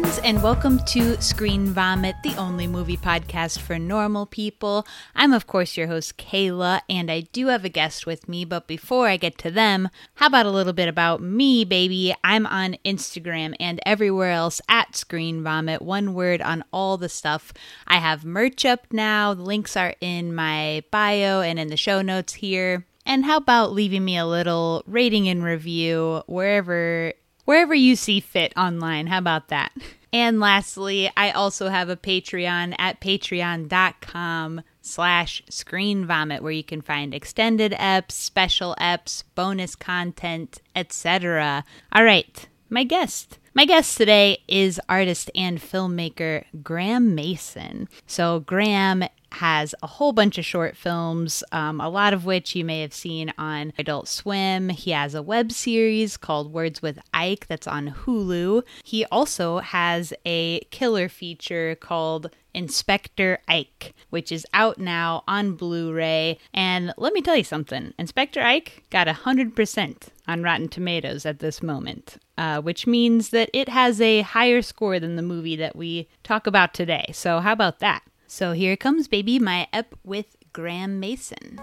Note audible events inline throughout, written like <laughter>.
friends, and welcome to Screen Vomit, the only movie podcast for normal people. I'm, of course, your host, Kayla, and I do have a guest with me. But before I get to them, how about a little bit about me, baby? I'm on Instagram and everywhere else at Screen Vomit, one word on all the stuff. I have merch up now. The links are in my bio and in the show notes here. And how about leaving me a little rating and review wherever wherever you see fit online. How about that? And lastly, I also have a Patreon at patreon.com slash screen vomit where you can find extended eps, special eps, bonus content, etc. All right, my guest. My guest today is artist and filmmaker Graham Mason. So, Graham has a whole bunch of short films, um, a lot of which you may have seen on Adult Swim. He has a web series called Words with Ike that's on Hulu. He also has a killer feature called Inspector Ike, which is out now on Blu ray. And let me tell you something Inspector Ike got 100% on Rotten Tomatoes at this moment, uh, which means that it has a higher score than the movie that we talk about today. So, how about that? So here comes, baby, my ep with Graham Mason.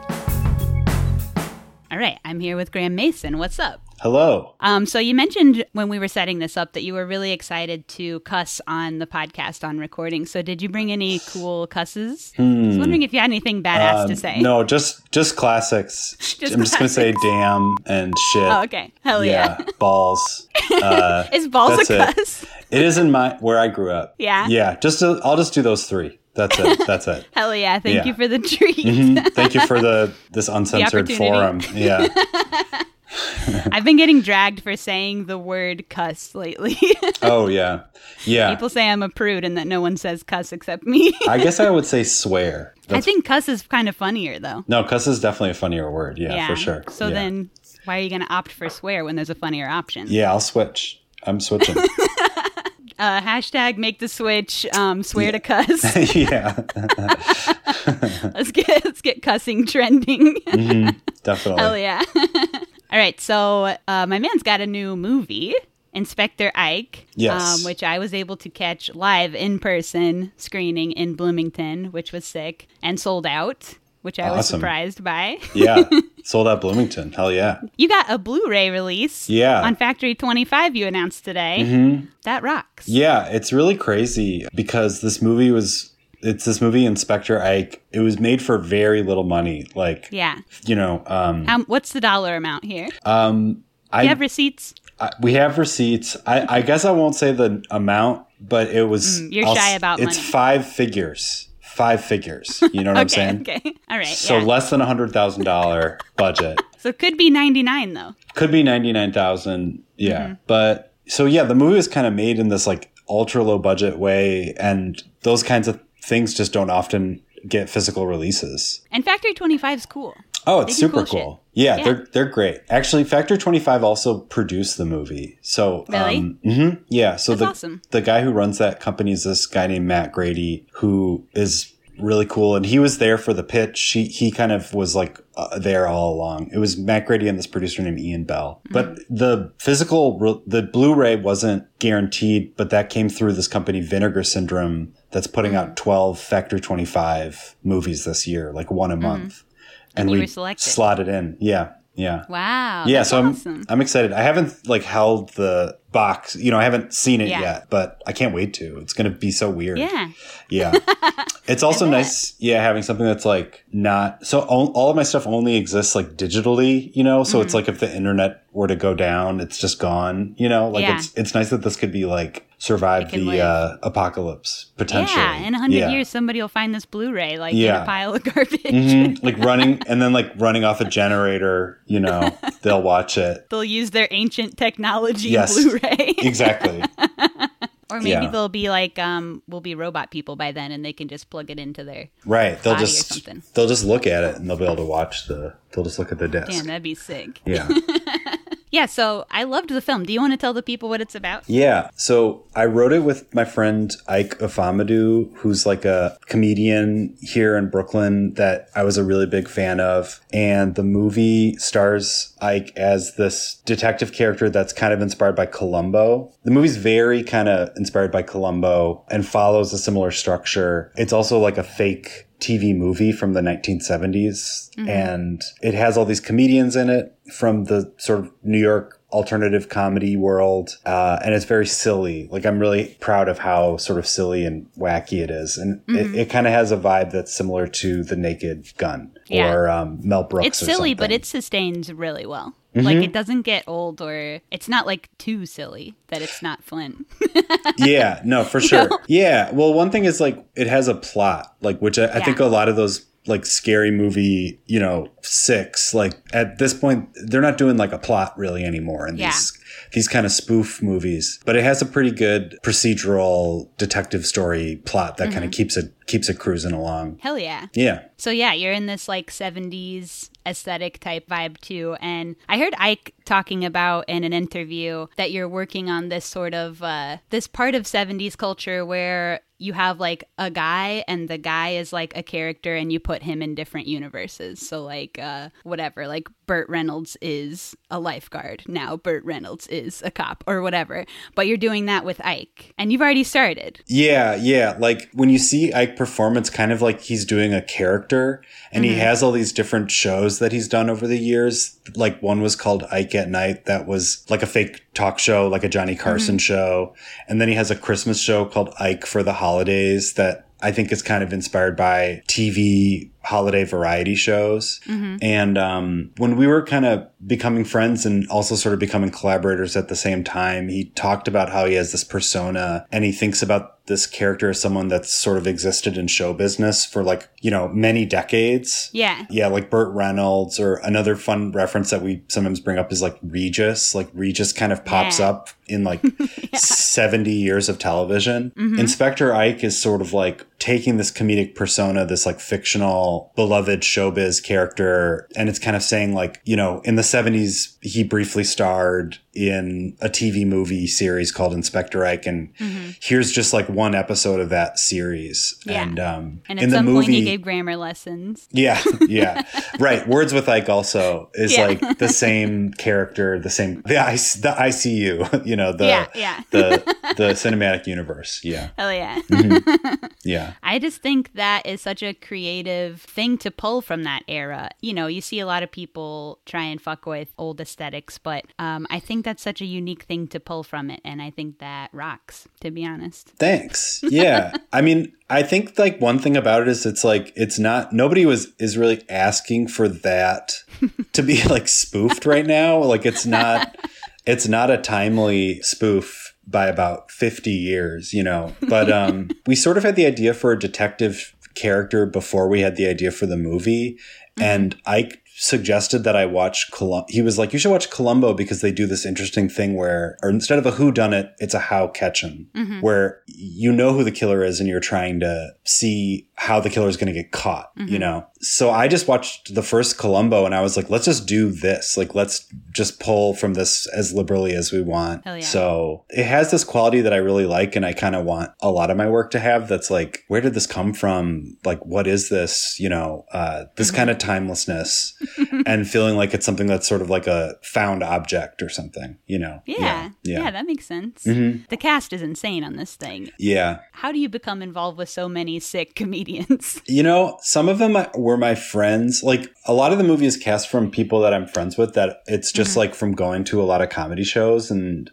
All right, I'm here with Graham Mason. What's up? Hello. Um, so you mentioned when we were setting this up that you were really excited to cuss on the podcast on recording. So did you bring any cool cusses? I was wondering if you had anything badass Um, to say. No, just just classics. <laughs> Just I'm just gonna say damn and shit. Oh, okay. Hell yeah. balls. <laughs> Uh, Is balls a it. cuss? it is in my where I grew up. Yeah? Yeah. Just I'll just do those three. That's it. That's it. <laughs> Hell yeah. Thank Yeah. you for the treat. Mhm. Thank you for the this uncensored forum. Yeah. <laughs> <laughs> I've been getting dragged for saying the word cuss lately. Oh yeah. Yeah. People say I'm a prude and that no one says cuss except me. I guess I would say swear. I think cuss is kind of funnier though. no, cuss is definitely a funnier word. Yeah, for sure. So Yeah. then why are you going to opt for swear when there's a funnier option? Yeah, I'll switch. I'm switching. Uh, hashtag make the switch. Um, swear to cuss. <laughs> yeah. <laughs> let's get let's get cussing trending. <laughs> Definitely. Hell yeah! All right, so uh, my man's got a new movie, Inspector Ike. Yes. Um, which I was able to catch live in person screening in Bloomington, which was sick and sold out, which I was surprised by. Yeah. <laughs> Sold out Bloomington. Hell yeah. You got a Blu-ray release. Yeah. On Factory 25 you announced today. That rocks. Yeah, it's really crazy because this movie was it's this movie Inspector Ike. It was made for very little money. Like Yeah. you know, um Um, what's the dollar amount here? um I, you have receipts? I we have receipts. I I guess I won't say the amount, but it was Mm, you're I'll shy about It's money. five figures. Five figures. You know what I'm <laughs> saying? okay. <laughs> All right. So yeah. less than a hundred thousand dollar budget. <laughs> so it could be 99 though. Could be ninety nine thousand. Yeah. Mm-hmm. But so yeah, the movie was kind of made in this like ultra low budget way, and those kinds of things just don't often get physical releases. And Factory 25 is cool. Oh, it's super cool cool. Yeah, Yeah. they're they're great. Actually, Factory Twenty Five also produced the movie. So Really? um, mhm, yeah. So That's the awesome. the guy who runs that company is this guy named Matt Grady, who is really cool, and he was there for the pitch. He he kind of was like uh, there all along. It was Matt Grady and this producer named Ian Bell. Mm-hmm. But the physical, re- the Blu-ray wasn't guaranteed, but that came through this company Vinegar Syndrome that's putting Mm-hmm. out twelve Factory Twenty Five movies this year, like one a month. And, you we were selected. slotted in. Yeah. Yeah. Wow. Yeah, so I'm. I'm excited. I haven't like held the box, you know, I haven't seen it Yeah. yet, but I can't wait to. It's going to be so weird. yeah. Yeah. <laughs> it's also nice, yeah, having something that's like not so all, all of my stuff only exists like digitally, you know, so it's Mm-hmm. like if the internet were to go down, it's just gone, you know? Like Yeah. it's it's nice that this could be like survive the uh apocalypse potentially. Yeah. In a 100 Yeah. years, somebody will find this Blu ray like in a pile of garbage. Mhm. <laughs> like running and then like running off a generator, you know, <laughs> they'll watch it. They'll use their ancient technology Yes. Blu ray. <laughs> Exactly. or maybe Yeah. they'll be like, um, we'll be robot people by then and they can just plug it into their. Right. They'll just they'll just look at it and they'll be able to watch the they'll just look at the disc. Damn, that'd be sick. yeah. <laughs> Yeah, so I loved the film. Do you want to tell the people what it's about? Yeah. So I wrote it with my friend Ike Ufomadu, who's like a comedian here in Brooklyn that I was a really big fan of. And the movie stars Ike as this detective character that's kind of inspired by Columbo. The movie's very kind of inspired by Columbo and follows a similar structure. It's also like a fake TV movie from the 1970s. And it has all these comedians in it from the sort of New York alternative comedy world. Uh, and it's very silly. Like, I'm really proud of how sort of silly and wacky it is. And it, it kind of has a vibe that's similar to The Naked Gun Yeah. or um, Mel Brooks. It's silly, but it sustains really well. Mm-hmm. Like it doesn't get old or it's not like too silly that it's not Flint. <laughs> yeah, no, for sure. Yeah. Well, one thing is like it has a plot, like which I, I think a lot of those like scary movie, you know, six, like at this point, they're not doing like a plot really anymore in Yeah. these these kind of spoof movies. But it has a pretty good procedural detective story plot that Mm-hmm. kind of keeps it keeps it cruising along. Hell yeah. Yeah. So yeah, you're in this like 70s aesthetic type vibe too. And I heard Ike talking about in an interview that you're working on this sort of uh this part of 70s culture where you have like a guy and the guy is like a character and you put him in different universes. So like uh whatever, like Burt Reynolds is a lifeguard. Now Burt Reynolds is a cop or whatever. But you're doing that with Ike. And you've already started. Yeah, yeah. Like when you see Ike perform, it's kind of like he's doing a character and he mm-hmm. has all these different shows that he's done over the years. Like one was called Ike at Night that was like a fake talk show, like a Johnny mm-hmm. Carson show. And then he has a Christmas show called Ike for the Holidays that I think is kind of inspired by TV holiday variety shows. And um, when we were kind of becoming friends and also sort of becoming collaborators at the same time, he talked about how he has this persona and he thinks about this character as someone that's sort of existed in show business for like, you know, many decades. Yeah. Yeah, like Burt Reynolds, or another fun reference that we sometimes bring up is like Regis. Like Regis kind of pops Yeah. up in like <laughs> 70 years of television. Mm-hmm. Inspector Ike is sort of like taking this comedic persona, this like fictional, beloved showbiz character, and it's kind of saying like, you know, in the 70s, he briefly starred in a TV movie series called Inspector Ike, and here's just like one episode of that series. Mm-hmm. Yeah. And um, And at in the movie, point he gave grammar lessons. yeah, yeah, <laughs> right. Words with Ike also is Yeah. like the <laughs> same character, the same the I, the ICU, <laughs> you know, the Yeah, yeah. the the cinematic universe. Yeah, Oh yeah. yeah, I just think that is such a creative thing to pull from that era. You know, you see a lot of people try and fuck with old aesthetics, but um, I think that's such a unique thing to pull from it. And I think that rocks, to be honest. Thanks. <laughs> Yeah, I mean, I think like one thing about it is it's like it's not nobody was is really asking for that to be <laughs> like spoofed right now. Like it's not it's not a timely spoof by about 50 years, you know. But um <laughs> we sort of had the idea for a detective character before we had the idea for the movie and Ike suggested that I watch Colum- he was like you should watch Columbo because they do this interesting thing where or instead of a who done it it's a how catch 'em mm-hmm. where you know who the killer is and you're trying to see how the killer is going to get caught you know so I just watched the first Columbo and I was like let's just do this like let's just pull from this as liberally as we want yeah. so it has this quality that I really like and I kind of want a lot of my work to have that's like where did this come from like what is this you know uh, this Mm-hmm. kind of timelessness <laughs> and feeling like it's something that's sort of like a found object or something you know Yeah. yeah Yeah, yeah, that makes sense. Mhm. The cast is insane on this thing. yeah. How do you become involved with so many sick comedians? <laughs> You know, some of them were my friends. Like a lot of the movie is cast from people that I'm friends with. That it's just Mm-hmm. like from going to a lot of comedy shows and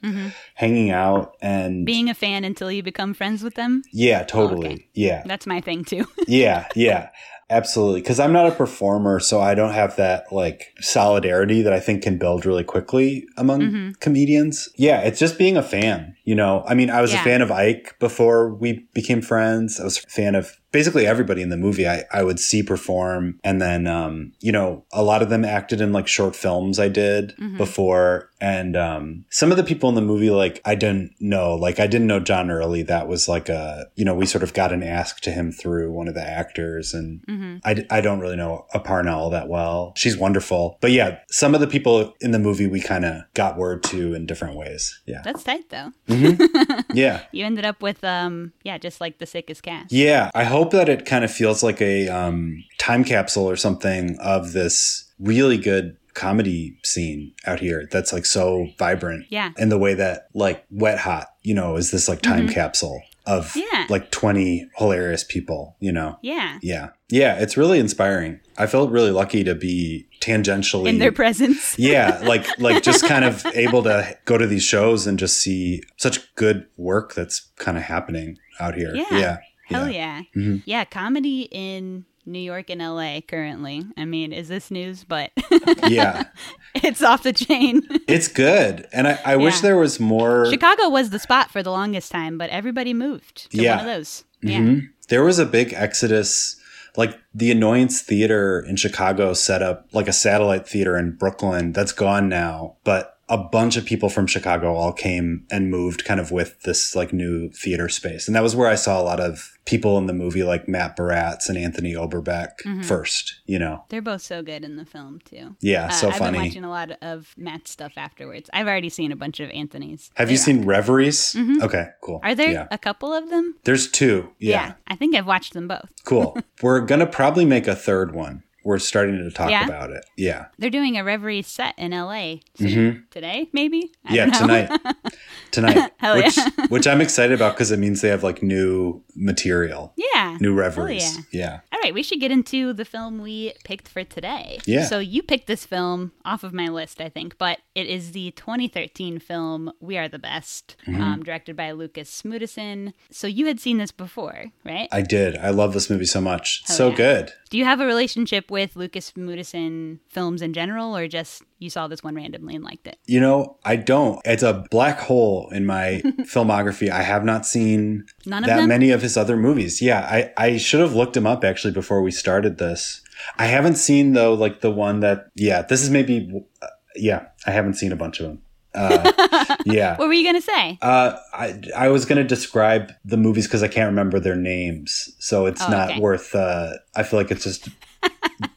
hanging out and Being a fan until you become friends with them? yeah, totally, okay. yeah, That's my thing too. <laughs> yeah, yeah, absolutely. Because I'm not a performer, so I don't have that like solidarity that I think can build really quickly among Mm-hmm. comedians. Yeah, it's just being a fan. You know, I mean, I was Yeah. a fan of Ike before we became friends. I was a fan of basically everybody in the movie. I, I would see perform, and then um, you know, a lot of them acted in like short films I did Mm-hmm. before. And um, some of the people in the movie, like I didn't know, like I didn't know John Early. That was like a, you know, we sort of got an ask to him through one of the actors, and Mm-hmm. I, I don't really know Aparna all that well. She's wonderful, but yeah, some of the people in the movie we kind of got word to in different ways. Yeah, That's tight though. Yeah. <laughs> You ended up with um yeah, just like the sickest cast. Yeah, I hope that it kind of feels like a um, time capsule or something of this really good comedy scene out here that's like so vibrant. Yeah. In the way that like Wet Hot, you know, is this like time capsule of Mm-hmm. Yeah. like 20 hilarious people, you know? Yeah. Yeah. Yeah, it's really inspiring. I felt really lucky to be tangentially In their presence. <laughs> yeah, like like just <laughs> kind of able to go to these shows and just see such good work that's kind of happening out here. Yeah. Yeah. Hell yeah. yeah. Yeah, comedy in New York and LA currently. I mean, is this news? But Yeah. <laughs> it's off the chain. It's good. And I, I wish there was more Chicago was the spot for the longest time, but everybody moved to Yeah. one of those. Yeah. Mhm. There was a big exodus. Like the Annoyance Theater in Chicago set up like a satellite theater in Brooklyn that's gone now, but a bunch of people from Chicago all came and moved kind of with this like new theater space. And that was where I saw a lot of people in the movie like Matt Barats and Anthony Oberbeck Mm-hmm. first, you know. They're both so good in the film too. Yeah, Uh, so I've funny. been watching a lot of Matt's stuff afterwards. I've already seen a bunch of Anthony's. Have you seen Reveries? Okay, cool. Are there Yeah. a couple of them? There's two. yeah. I think I've watched them both. Cool. <laughs> We're going to probably make a third one. We're starting to talk Yeah? about it. Yeah. They're doing a Reverie set in LA soon. today, maybe. I Mm-hmm. yeah, tonight. <laughs> Tonight. Which yeah. which I'm excited about because it means they have like new material, yeah. new reveries. yeah. Yeah. All right, we should get into the film we picked for today. Yeah. So you picked this film off of my list, I think, but it is the 2013 film We Are the Best, Mm-hmm. um, directed by Lukas Moodysson. So you had seen this before, right? I did. I love this movie so much. Hell so good. Do you have a relationship with Lukas Moodysson films in general, or just you saw this one randomly and liked it? You know, I don't. It's a black hole in my <laughs> filmography. I have not seen None of that many of his other movies. Yeah, I, I should have looked him up actually before we started this. I haven't seen though, like the one that, yeah, this is maybe, uh, yeah, I haven't seen a bunch of them. Uh, yeah. <laughs> What were you going to say? Uh, I, I was going to describe the movies because I can't remember their names. So it's Oh, not okay. worth, uh, I feel like it's just,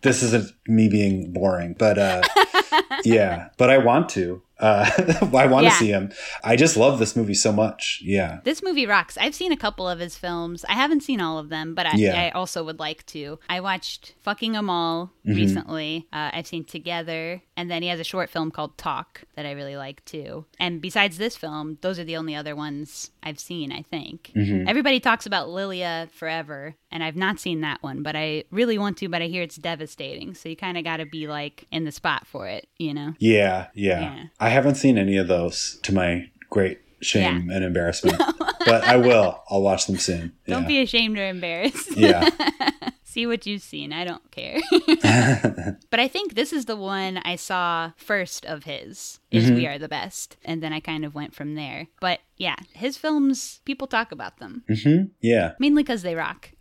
this isn't me being boring, but, uh, <laughs> yeah, but I want to, uh, <laughs> I want to Yeah. see him. I just love this movie so much. Yeah. This movie rocks. I've seen a couple of his films. I haven't seen all of them, but I, Yeah. I also would like to. I watched Fucking Åmål Mm-hmm. recently. Uh, I've seen Together, and then he has a short film called Talk that I really like too. And besides this film, those are the only other ones I've seen. I think Mm-hmm. everybody talks about Lilja Forever, and I've not seen that one, but I really want to. But I hear it's devastating, so you kind of got to be like in the spot for it, you know? Yeah. Yeah. Yeah. I haven't seen any of those to my great shame and embarrassment, <laughs> but I will. I'll watch them soon. Don't yeah. be ashamed or embarrassed. yeah. <laughs> see what you've seen. I don't care. <laughs> but I think this is the one I saw first of his. Is Mm-hmm. We Are the Best, and then I kind of went from there. But yeah, his films, people talk about them hmm Yeah. mainly because they rock.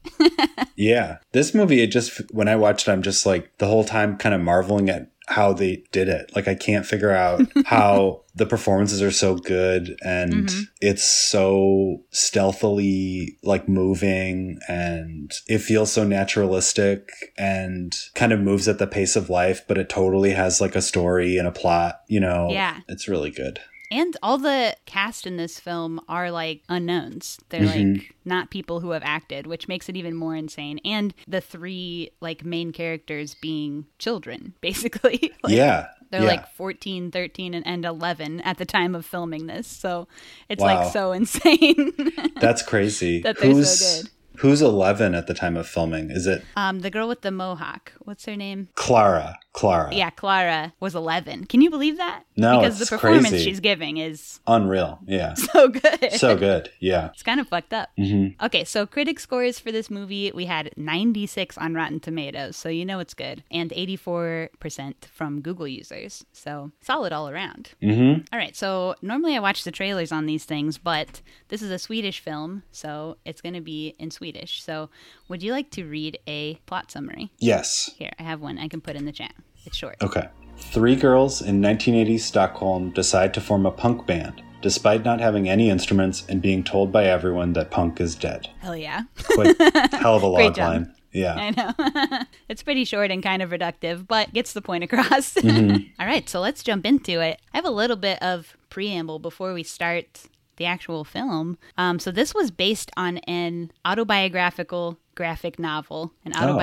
Yeah. This movie, it just, when I watched it, I'm just like the whole time kind of marveling at how they did it. Like, I can't figure out <laughs> how the performances are so good and mm-hmm. it's so stealthily like moving and it feels so naturalistic and kind of moves at the pace of life, but it totally has like a story and a plot, you know? Yeah. It's really good. And all the cast in this film are like unknowns. They're like not people who have acted, which makes it even more insane. And the three like main characters being children, <laughs> basically. <laughs> Like, yeah. They're yeah. like 14, 13, and, and 11 at the time of filming this. So it's Wow. like so <laughs> insane. That's crazy. That they're so who's, good. Who's 11 at the time of filming? Is it um, the girl with the mohawk, what's her name? Clara? Clara. Yeah, Clara was 11. Can you believe that? No, Because the performance crazy. she's giving is Unreal. Yeah. <laughs> so good. so good. Yeah. It's kind of fucked up. Mm-hmm. Okay, so critic scores for this movie, we had 96 on Rotten Tomatoes, so you know it's good, and 84% from Google users. So solid all around. Mm-hmm. All right, so normally I watch the trailers on these things, but this is a Swedish film, so it's going to be in Swedish. So would you like to read a plot summary? Yes. Here, I have one I can put in the chat. It's short. Okay. Three girls in 1980s Stockholm decide to form a punk band, despite not having any instruments and being told by everyone that punk is dead. Hell yeah. Quite <laughs> hell of a log line. Yeah. I know. <laughs> it's pretty short and kind of reductive, but gets the point across. <laughs> Mm-hmm. All right, so let's jump into it. I have a little bit of preamble before we start the actual film. Um, so this was based on an autobiographical graphic novel, an Oh.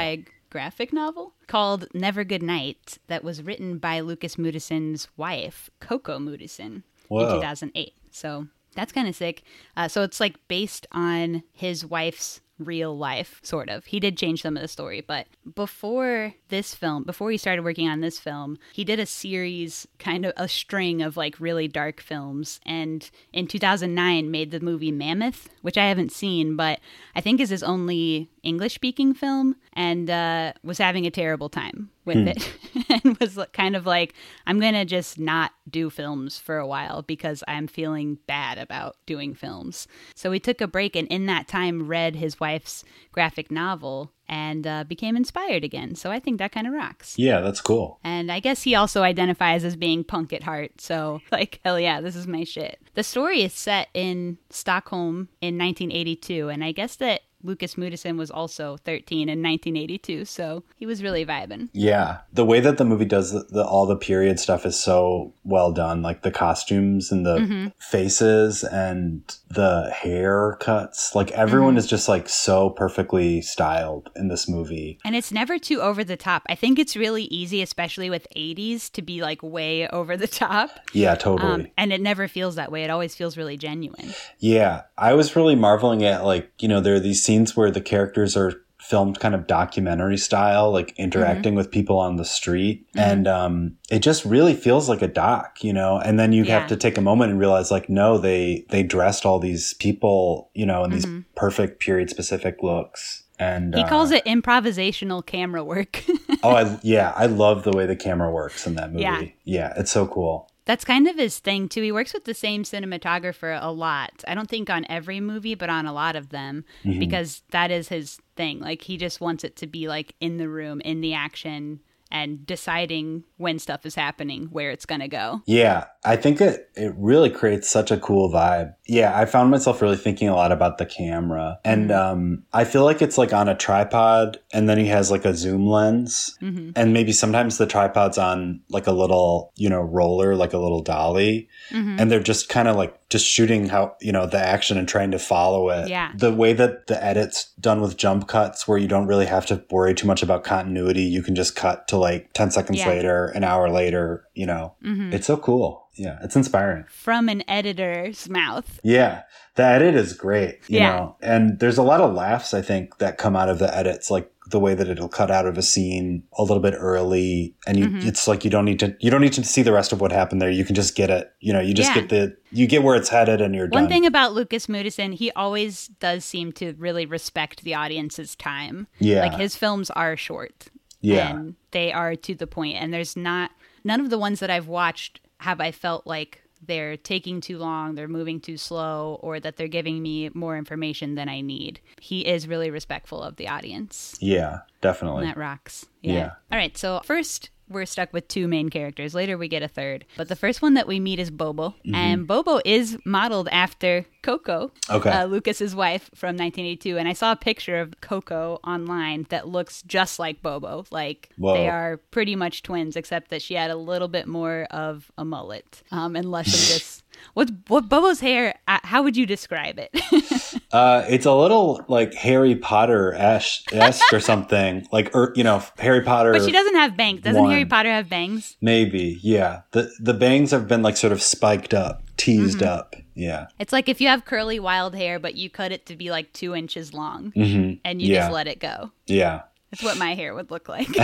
Autobiographic novel called Never Good Night that was written by Lukas Moodysson's wife, Coco Moodysson, Whoa. in 2008. So that's kind of sick. Uh, so it's like based on his wife's real life, sort of. He did change some of the story, but before this film, before he started working on this film, he did a series, kind of a string of like really dark films. And in 2009, made the movie Mammoth, which I haven't seen, but I think is his only English speaking film, and uh, was having a terrible time with it. <laughs> and was kind of like, I'm going to just not do films for a while because I'm feeling bad about doing films. So he took a break and in that time read his wife's graphic novel and uh, became inspired again. So I think that kind of rocks. Yeah, that's cool. And I guess he also identifies as being punk at heart. So, <laughs> like, hell yeah, this is my shit. The story is set in Stockholm in 1982. And I guess that Lukas Moodysson was also 13 in 1982. So he was really vibing. Yeah, the way that the movie does the, the all the period stuff is so well done. Like the costumes and the Mm-hmm. faces and the haircuts. Like Mm-hmm. everyone is just like so perfectly styled in this movie. And it's never too over the top. I think it's really easy, especially with 80s, to be like way over the top. Yeah, totally. Um, and it never feels that way. It always feels really genuine. Yeah, I was really marveling at like, you know, there are these scenes where the characters are filmed kind of documentary style, like interacting with people on the street. And um it just really feels like a doc, you know. And then you Yeah. have to take a moment and realize like no, they they dressed all these people, you know, in these perfect period specific looks. And He uh, calls it improvisational camera work. <laughs> Oh, I yeah, I love the way the camera works in that movie. Yeah. yeah it's so cool. That's kind of his thing too. He works with the same cinematographer a lot. I don't think on every movie, but on a lot of them mm-hmm. because that is his thing. Like he just wants it to be like in the room, in the action and deciding when stuff is happening, where it's going to go. Yeah, I think it it really creates such a cool vibe. Yeah, I found myself really thinking a lot about the camera. And mm-hmm. um I feel like it's like on a tripod and then he has like a zoom lens. Mm-hmm. And maybe sometimes the tripod's on like a little, you know, roller, like a little dolly. Mm-hmm. And they're just kind of like just shooting how, you know, the action and trying to follow it. Yeah. The way that the edit's done with jump cuts where you don't really have to worry too much about continuity, you can just cut to like 10 seconds Yeah. later, an hour later, you know. It's so cool. Yeah, it's inspiring. From an editor's mouth. Yeah, the edit is great, you Yeah. know. And there's a lot of laughs I think that come out of the edits like the way that it'll cut out of a scene a little bit early and you Mm-hmm. it's like you don't need to you don't need to see the rest of what happened there. You can just get it, you know, you just Yeah. get the you get where it's headed and you're done. One done. thing about Lukas Moodysson, he always does seem to really respect the audience's time. Yeah. Like his films are short. Yeah. And they are to the point. And there's not, none of the ones that I've watched have I felt like they're taking too long, they're moving too slow, or that they're giving me more information than I need. He is really respectful of the audience. yeah, definitely. And that rocks. Yeah. Yeah. All right. So first, we're stuck with two main characters. Later, we get a third. But the first one that we meet is Bobo, Mm-hmm. and Bobo is modeled after Coco, Okay. uh, Lukas's wife from 1982. And I saw a picture of Coco online that looks just like Bobo. Like Whoa. they are pretty much twins, except that she had a little bit more of a mullet um, and less of <laughs> this. What's what Bobo's hair? Uh, how would you describe it? <laughs> Uh, it's a little like Harry Potter esque or <laughs> something, like or you know Harry Potter. but she doesn't have bangs. Doesn't One. Harry Potter have bangs? Maybe, yeah. the The bangs have been like sort of spiked up, teased Mm-hmm. up. Yeah, It's like if you have curly wild hair, but you cut it to be like two inches long, hmm and you Yeah. just let it go. yeah, That's what my hair would look like <laughs> <laughs>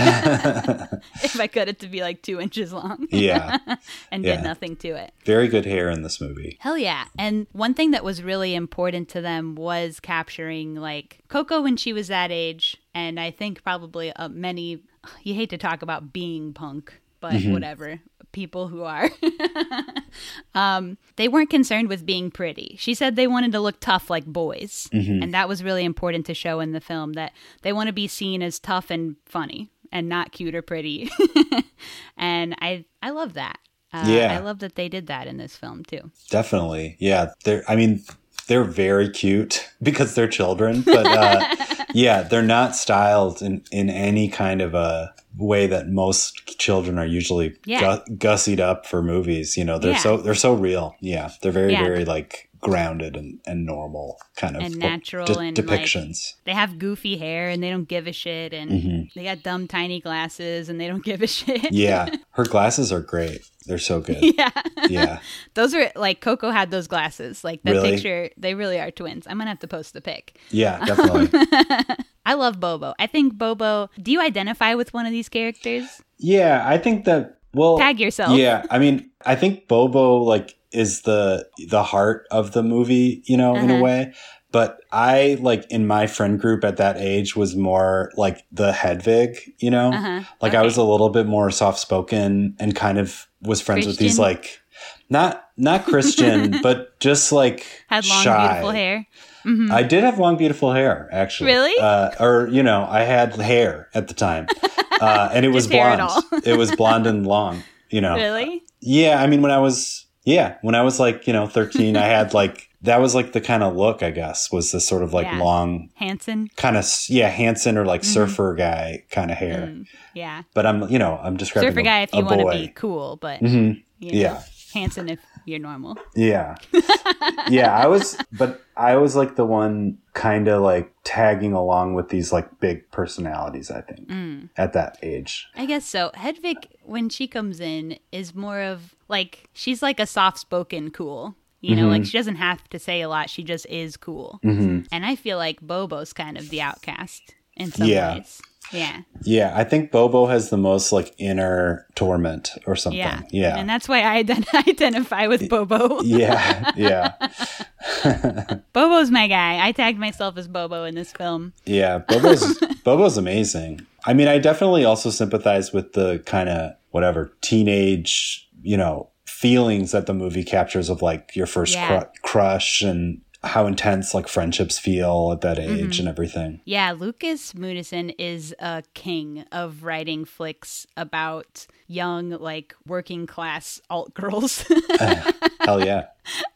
if I cut it to be like two inches long yeah. <laughs> and Yeah. did nothing to it. Very good hair in this movie. Hell yeah. And one thing that was really important to them was capturing like Coco when she was that age. And I think probably uh, many, you hate to talk about being punk, but Mm-hmm. whatever. People who are. <laughs> um, they weren't concerned with being pretty. She said they wanted to look tough like boys. Mm-hmm. And that was really important to show in the film that they want to be seen as tough and funny and not cute or pretty. <laughs> and I I love that. Uh, Yeah. I love that they did that in this film too. Definitely. Yeah. They're, I mean, they're very cute <laughs> because they're children, but uh, yeah, they're not styled in, in any kind of a way that most children are usually gussied up for movies. You know, they're Yeah. so, they're so real. Yeah. They're very, Yeah. very like grounded and, and normal kind of And natural de- and, like, depictions. They have goofy hair and they don't give a shit, and Mm-hmm. they got dumb tiny glasses and they don't <laughs> give a shit. yeah. <laughs> Her glasses are great. They're so good. yeah. Yeah. <laughs> Those are like Coco had those glasses. Like that Really? picture, they really are twins. I'm gonna have to post the pic. Yeah. Definitely. I love Bobo. I think Bobo. Do you identify with one of these characters? Yeah, I think that well Tag yourself. Yeah, I mean, I think Bobo like is the the heart of the movie, you know, in a Uh-huh. way. But I like in my friend group at that age was more like the Hedvig, you know? Uh-huh. Like I was a little bit more soft spoken and kind of was friends with these like not not Christian, <laughs> but just like Had long, shy. beautiful hair. Mhm. I did have long, beautiful hair, actually. Really? Uh, or you know, I had hair at the time, <laughs> uh, and it was Just hair at blonde. it was blonde and long. You know. <laughs> Really? Yeah, I mean, when I was yeah, when I was like you know thirteen, I had <laughs> like that was like the kind of look I guess was this sort of like Yeah. long Hanson. kind of yeah Hanson or like surfer guy kind of hair. Mm, yeah. But I'm you know I'm describing Surfer a, guy if you want to be cool, but Mhm. you know, Yeah. Hanson if you're normal. Yeah. <laughs> yeah, I was but I was like the one kind of like tagging along with these like big personalities, I think, Mm. at that age. I guess so. Hedvig, when she comes in, is more of like she's like a soft spoken cool. You know, Mm-hmm. like she doesn't have to say a lot. She just is cool. Mhm. And I feel like Bobo's kind of the outcast in some Yeah. ways. Yeah. Yeah, I think Bobo has the most like inner torment or something. Yeah. Yeah. And that's why I ident- <laughs> identify with Bobo. <laughs> yeah, yeah. <laughs> Bobo's my guy. I tagged myself as Bobo in this film. Yeah, Bobo's Bobo's amazing. I mean, I definitely also sympathize with the kind of whatever teenage, you know, feelings that the movie captures of like your first Yeah. cru- crush and how intense like friendships feel at that age Mm-hmm. and everything. Yeah, Lukas Moodysson is a king of writing flicks about young, like working class alt girls <laughs> <laughs> Hell yeah.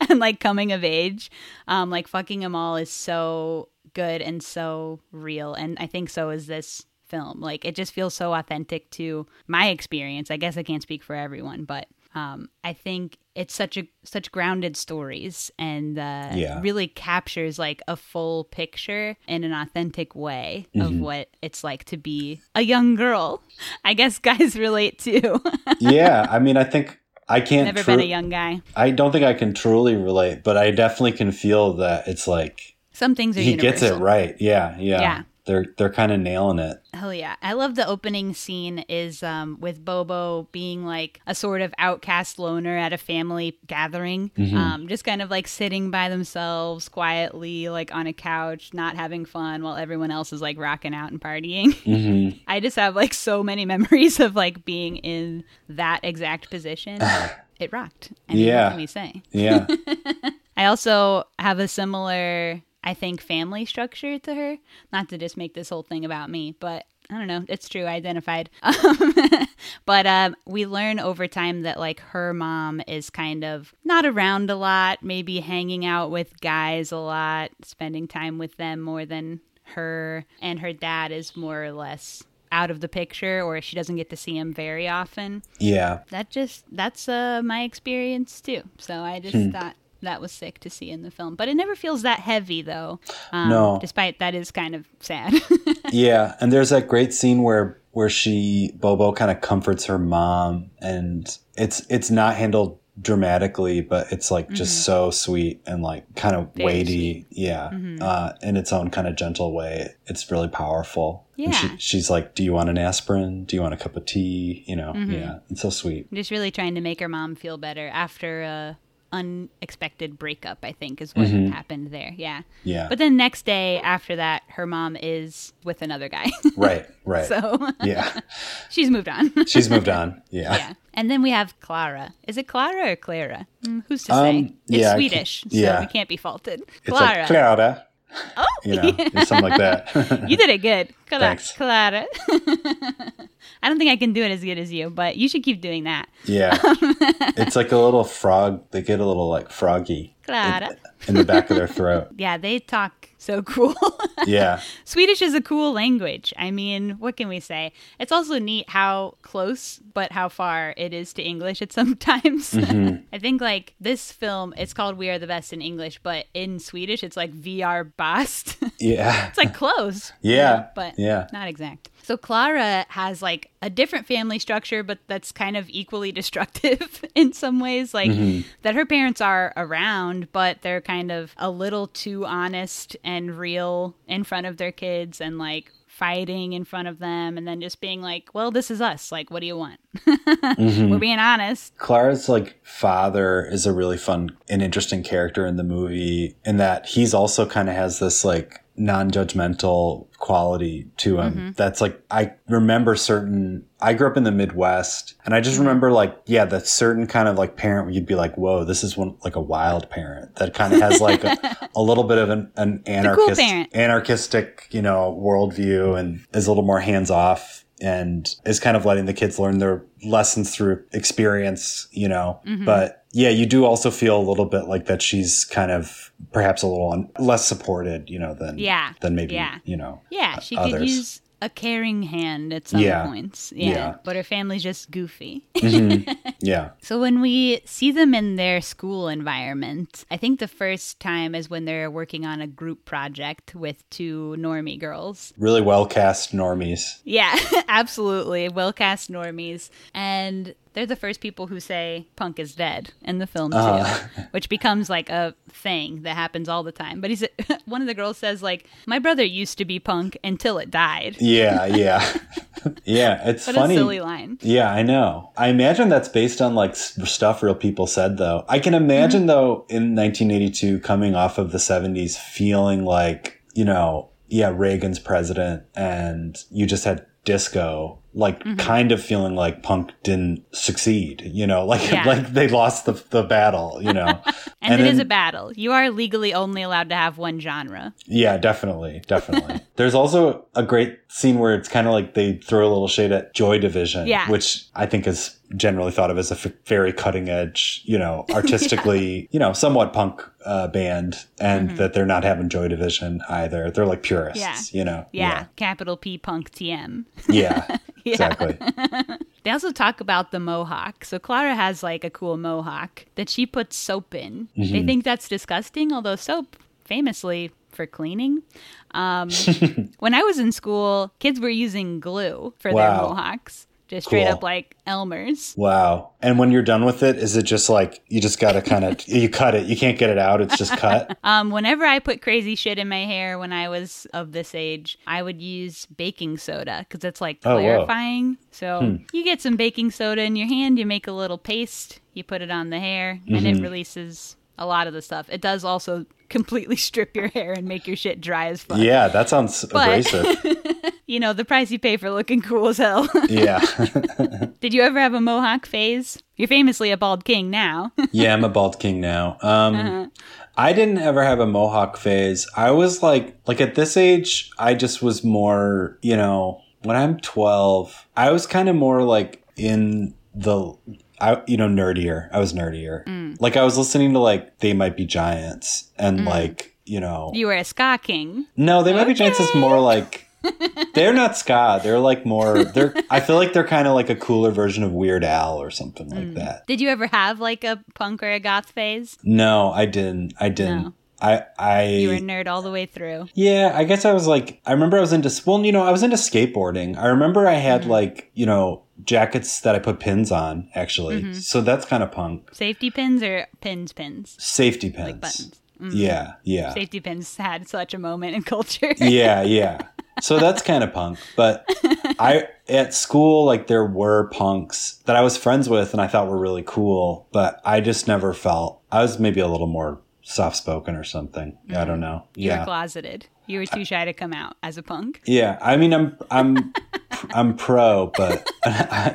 and like coming of age. Um, like fucking them all is so good and so real, and I think so is this film. Like it just feels so authentic to my experience. I guess I can't speak for everyone, but um, I think it's such a such grounded stories and uh, Yeah. really captures like a full picture in an authentic way of what it's like to be a young girl. <laughs> I guess guys relate too. <laughs> Yeah, I mean, I think I can't Never tru- been a young guy. I don't think I can truly relate, but I definitely can feel that it's like Some things are he universal. gets it right. Yeah, yeah. Yeah. They're they're kind of nailing it. Hell yeah. I love the opening scene is um, with Bobo being like a sort of outcast loner at a family gathering, Mm-hmm. um, just kind of like sitting by themselves quietly, like on a couch, not having fun while everyone else is like rocking out and partying. hmm <laughs> I just have like so many <laughs> memories of like being in that exact position. <sighs> it rocked. And Yeah. What can we say? Yeah. <laughs> I also have a similar, I think, family structure to her. Not to just make this whole thing about me, but I don't know. It's true. I identified. Um, <laughs> but um, we learn over time that like her mom is kind of not around a lot, maybe hanging out with guys a lot, spending time with them more than her, and her dad is more or less out of the picture or she doesn't get to see him very often yeah. that just that's uh my experience too so i just Hmm. thought that was sick to see in the film but it never feels that heavy though um, No. despite that is kind of sad <laughs> Yeah, and there's that great scene where where she Bobo kind of comforts her mom, and it's it's not handled dramatically, but it's like just so sweet and like kind of Mm-hmm. Very weighty. Yeah, uh, in its own kind of gentle way. It's really powerful. And she, Yeah. she's like, "Do you want an aspirin? Do you want a cup of tea?" You know, Mm-hmm. yeah, it's so sweet. just really trying to make her mom feel better after a unexpected breakup i think is what happened there yeah Mm-hmm. Yeah, but then next day after that her mom is with another guy <laughs> right, right. so yeah, <laughs> she's moved on <laughs> she's moved on. Yeah. yeah and then we have clara is it clara or clara Mm, who's to Um, say it's yeah, swedish so yeah. we can't be faulted It's clara like Clara. Oh, you know, or something like that. <laughs> you did it good. Cla- Thanks. Clara. <laughs> I don't think I can do it as good as you, but you should keep doing that. yeah, <laughs> it's like a little frog. They get a little like froggy Clara. in the back of their throat. Yeah, they talk so cool. <laughs> Yeah, Swedish is a cool language. I mean, what can we say? It's also neat how close but how far it is to English at <laughs> sometimes. Mm-hmm. I think like this film, it's called We Are the Best in English, but in Swedish it's like are bast. <laughs> yeah, it's like close. Yeah, But yeah. not exact. So Clara has like a different family structure, but that's kind of equally <laughs> destructive in some ways. Like mm-hmm. that her parents are around, but they're kind of a little too honest and real in front of their kids and like fighting in front of them and then just being like, well, this is us. Like, what do you want? <laughs> We're mm-hmm. being honest. Clara's like father is a really fun and interesting character in the movie in that he's also kind of has this like non-judgmental quality to him. Mm-hmm. That's like i remember certain i grew up in the midwest and i just mm-hmm. remember like yeah that certain kind of like parent where you'd be like whoa this is one like a wild parent that kind of has like a, <laughs> a little bit of an, an anarchist parent. anarchistic you know worldview and is a little more hands-off and is kind of letting the kids learn their lessons through experience, you know. Mm-hmm. But yeah, you do also feel a little bit like that she's kind of perhaps a little un- less supported, you know, than Yeah. than maybe Yeah. you know. Yeah, she could others. use a caring hand at some Yeah. points. Yeah, Yeah. But her family's just goofy. Mm-hmm. <laughs> Yeah, So when we see them in their school environment, I think the first time is when they're working on a group project with two normie girls. really well cast normies. Yeah, <laughs> absolutely. Well cast normies. And they're the first people who say punk is dead in the film too, Uh-huh. which becomes like a thing that happens all the time. But he's <laughs> one of the girls says like, "My brother used to be punk until it died." Yeah, yeah, <laughs> yeah. It's What funny. a silly line. Yeah, I know. I imagine that's based on like stuff real people said though. I can imagine though in 1982 coming off of the 70s feeling like, you know, yeah, Reagan's president and you just had disco like kind of feeling like punk didn't succeed, you know, <laughs> like Yeah. like they lost the the battle, you know. <laughs> And, it is then- a battle. You are legally only allowed to have one genre. Yeah, definitely, definitely. <laughs> There's also a great scene where it's kind of like they throw a little shade at Joy Division, Yeah. which I think is generally thought of as a f- very cutting edge, you know, artistically, you know, somewhat punk uh, band, and that they're not having Joy Division either. They're like purists, Mm-hmm. Yeah. you know. Yeah, capital P punk TM. yeah, <laughs> exactly. <laughs> They also talk about the mohawk. So Clara has like a cool mohawk that she puts soap in. Mm-hmm. They think that's disgusting, although soap famously for cleaning. Um, <laughs> when I was in school, kids were using glue for their mohawks. Just straight Cool. up like Elmer's. Wow. And when you're done with it, is it just like you just got to kind of <laughs> you cut it? You can't get it out. It's just cut. <laughs> Um, whenever I put crazy shit in my hair when I was of this age, I would use baking soda because it's like Oh. Hmm. clarifying. So you get some baking soda in your hand, you make a little paste, you put it on the hair, and Mm-hmm. it releases a lot of the stuff. It does also completely <laughs> strip your hair and make your shit dry as fuck. yeah, that sounds <laughs> abrasive. You know, the price you pay for looking cool as hell. <laughs> yeah. Did you ever have a mohawk phase? You're famously a bald king now. Yeah, I'm a bald king now. Um, Uh-huh. I didn't ever have a mohawk phase. I was like, like at this age, I just was more, you know, when I'm 12, I was kind of more like in the, I, you know, nerdier. I was nerdier. Mm. Like I was listening to like They Might Be Giants and like, you know, you were a ska king. no, They Might Be Giants is more like, <laughs> they're not ska. They're like more, they're, I feel like they're kind of like a cooler version of Weird Al or something like Mm. that. Did you ever have like a punk or a goth phase? No, I didn't. I didn't. No. I I You were a nerd all the way through. yeah, I guess I was like I remember I was into well, you know, I was into skateboarding. I remember I had like, you know, jackets that I put pins on actually. Mm-hmm. So that's kind of punk. Safety pins or pins pins? Safety pins. Like buttons. Yeah, yeah. Safety pins had such a moment in culture. <laughs> yeah, yeah. So that's kind of punk. But <laughs> I at school like there were punks that I was friends with and I thought were really cool, but I just never felt I was maybe a little more soft spoken or something. I don't know. you yeah. closeted. You were too shy to come out as a punk. Yeah, I mean, I'm I'm <laughs> I'm pro, but <laughs>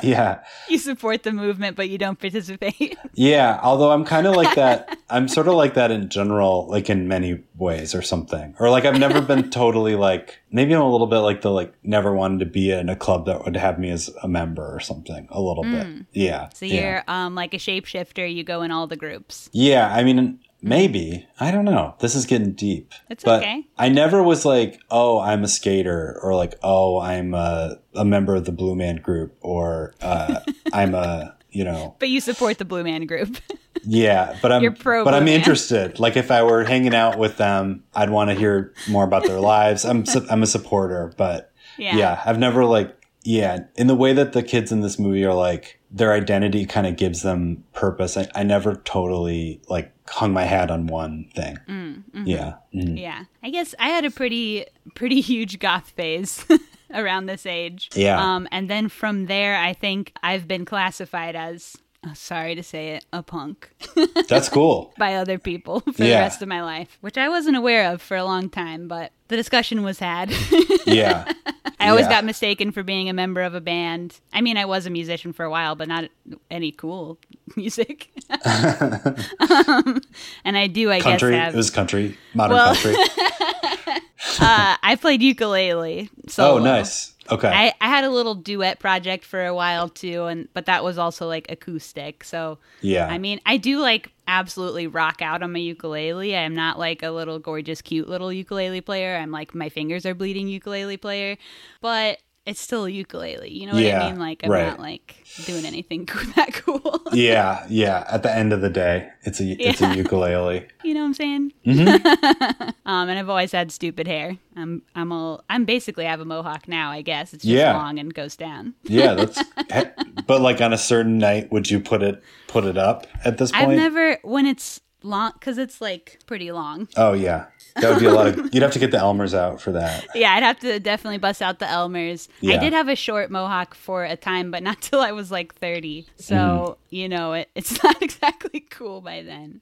yeah, You support the movement, but you don't participate. yeah. Although I'm kind of like <laughs> that. I'm sort of like that in general, like in many ways or something. Or like I've never been totally like. Maybe I'm a little bit like the like never wanted to be in a club that would have me as a member or something. A little bit. Yeah. So you're um, like a shapeshifter. You go in all the groups. Yeah, I mean, maybe. I don't know. This is getting deep. It's but okay. I never was like, oh, I'm a skater, or like, oh, I'm a, a member of the Blue Man Group, or uh, I'm a, <laughs> you know, But you support the Blue Man Group. <laughs> yeah. But I'm, You're pro but I'm Man. interested. Like, if I were hanging out with them, I'd want to hear more about their lives. I'm, I'm a supporter, but Yeah. yeah, I've never like, yeah, in the way that the kids in this movie are like, their identity kind of gives them purpose. I, I never totally like hung my hat on one thing. Yeah. Mhm. yeah. I guess I had a pretty pretty <laughs> huge goth phase <laughs> around this age. Yeah. Um, and then from there, I think I've been classified as. Oh, sorry to say it, a punk <laughs> That's cool. by other people for the rest of my life, which I wasn't aware of for a long time, but the discussion was had. <laughs> Yeah. <laughs> I always Yeah. got mistaken for being a member of a band. I mean, I was a musician for a while, but not any cool music. um, and I do, I Country. guess, have. It was country. Modern Well- country. uh, I played ukulele. So Oh, nice. Okay. I, I had a little duet project for a while too, and but that was also like acoustic. So yeah. I mean, I do like absolutely rock out on my ukulele. I'm not like a little gorgeous, cute little ukulele player. I'm like my fingers are bleeding ukulele player, but it's still a ukulele. You know what Yeah, I mean? Like I'm right. not like doing anything <laughs> that cool. <laughs> yeah. Yeah. At the end of the day, it's a it's a ukulele. <laughs> you know what I'm saying? Mm-hmm. um, and I've always had stupid hair. I'm I'm a I'm basically I have a mohawk now. I guess it's just Yeah. long and goes down. Yeah. That's. but like on a certain night, would you put it put it up at this point? I've never when it's long because it's like pretty long. oh yeah. That would be a lot of. You'd have to get the Elmers out for that. Yeah, I'd have to definitely bust out the Elmers. I did have a short mohawk for a time, but not <laughs> till I was like 30. So, Mm-hmm. you know, it, it's <laughs> not exactly cool by then.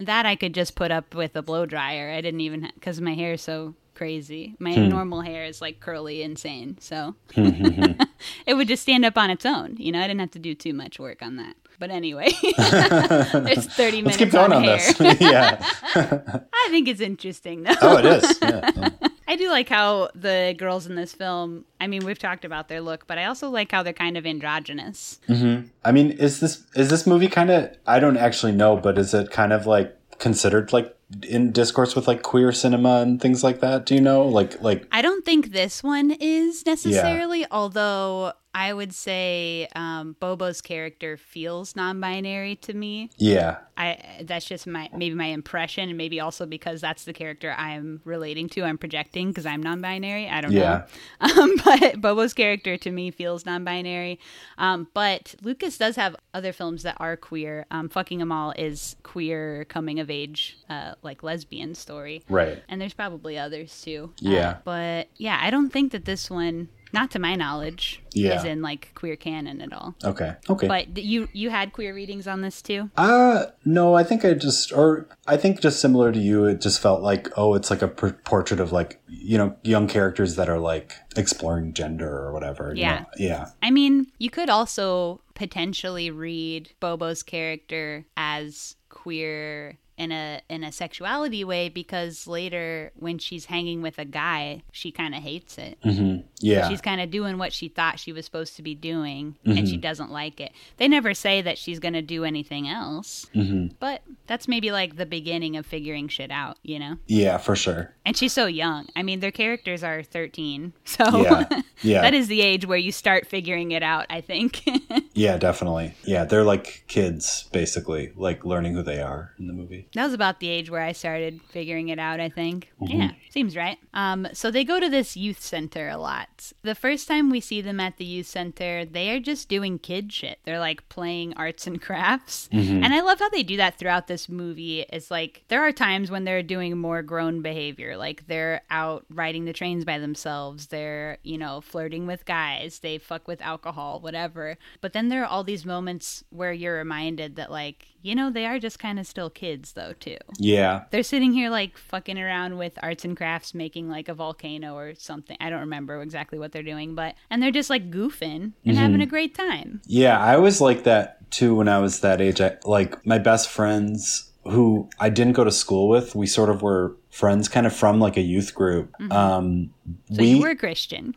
That I could just put up with a blow dryer. I didn't even, because my hair is so crazy. My Hmm. normal hair is like curly insane. So Hmm, <laughs> it would just stand up on its own. You know, I didn't have to do too much work on that. But anyway, <laughs> there's <laughs> 30 Let's minutes keep going on, hair. this. <laughs> yeah. I think it's interesting though. Oh, it is. Yeah. I do like how the girls in this film, I mean, we've talked about their look, but I also like how they're kind of androgynous. Mm-hmm. I mean, is this is this movie kind of? I don't actually know, but is it kind of like considered like in discourse with like queer cinema and things like that? Do you know? Like like I don't think this one is necessarily, although I would say um, Bobo's character feels non-binary to me. yeah, I that's just my maybe my impression, and maybe also because that's the character I'm relating to. I'm projecting because I'm non-binary. I don't Yeah. know, um, <laughs> but Bobo's character to me feels non-binary. Um, but Lukas does have other films that are queer. Um, them All is queer coming of age, uh, like lesbian story, right. and there's probably others too. Yeah. Uh, but yeah, I don't think that this one, not to my knowledge, Yeah. is in like queer canon at all. Okay. Okay. But you you had queer readings on this too. Uh no, I think I just or I think just similar to you, it just felt like oh, it's like a por- portrait of like you know young characters that are like exploring gender or whatever. you Yeah. know? Yeah. I mean, you could also potentially read Bobo's character as queer in a in a sexuality way because later when she's hanging with a guy, she kind of hates it. Mm-hmm. Yeah. She's kind of doing what she thought she was supposed to be doing and she doesn't like it. They never say that she's going to do anything else. Mm-hmm. But that's maybe like the beginning of figuring shit out, you know? yeah, for sure. And she's so young. I mean, their characters are 13. <laughs> So Yeah. Yeah. <laughs> that is the age where you start figuring it out, I think. <laughs> Yeah, definitely. Yeah, they're like kids basically, like learning who they are in the movie. That was about the age where I started figuring it out, I think. Mm-hmm. Yeah, seems right. Um, so they go to this youth center a lot. The first time we see them at the youth center, they are just doing kid shit. They're like playing arts and crafts. Mm-hmm. And I love how they do that throughout this movie. It's like there are times when they're doing more grown behavior, like they're out riding the trains by themselves, they're, you know, flirting with guys, they fuck with alcohol, whatever. But then there are all these moments where you're reminded that, like, you know, they are just kind of still kids, though, too. Yeah. They're sitting here, like, fucking around with arts and crafts making like a volcano or something. I don't remember exactly what they're doing, but and they're just like goofing and mm-hmm. having a great time. Yeah, I was like that too when I was that age. I, like my best friends who I didn't go to school with, we sort of were friends kind of from like a youth group. Um, So we, you were a Christian.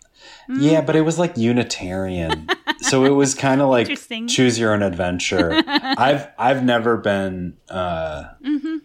yeah, but it was like Unitarian. so it was kind of <laughs> like choose your own adventure. <laughs> I've I've never been uh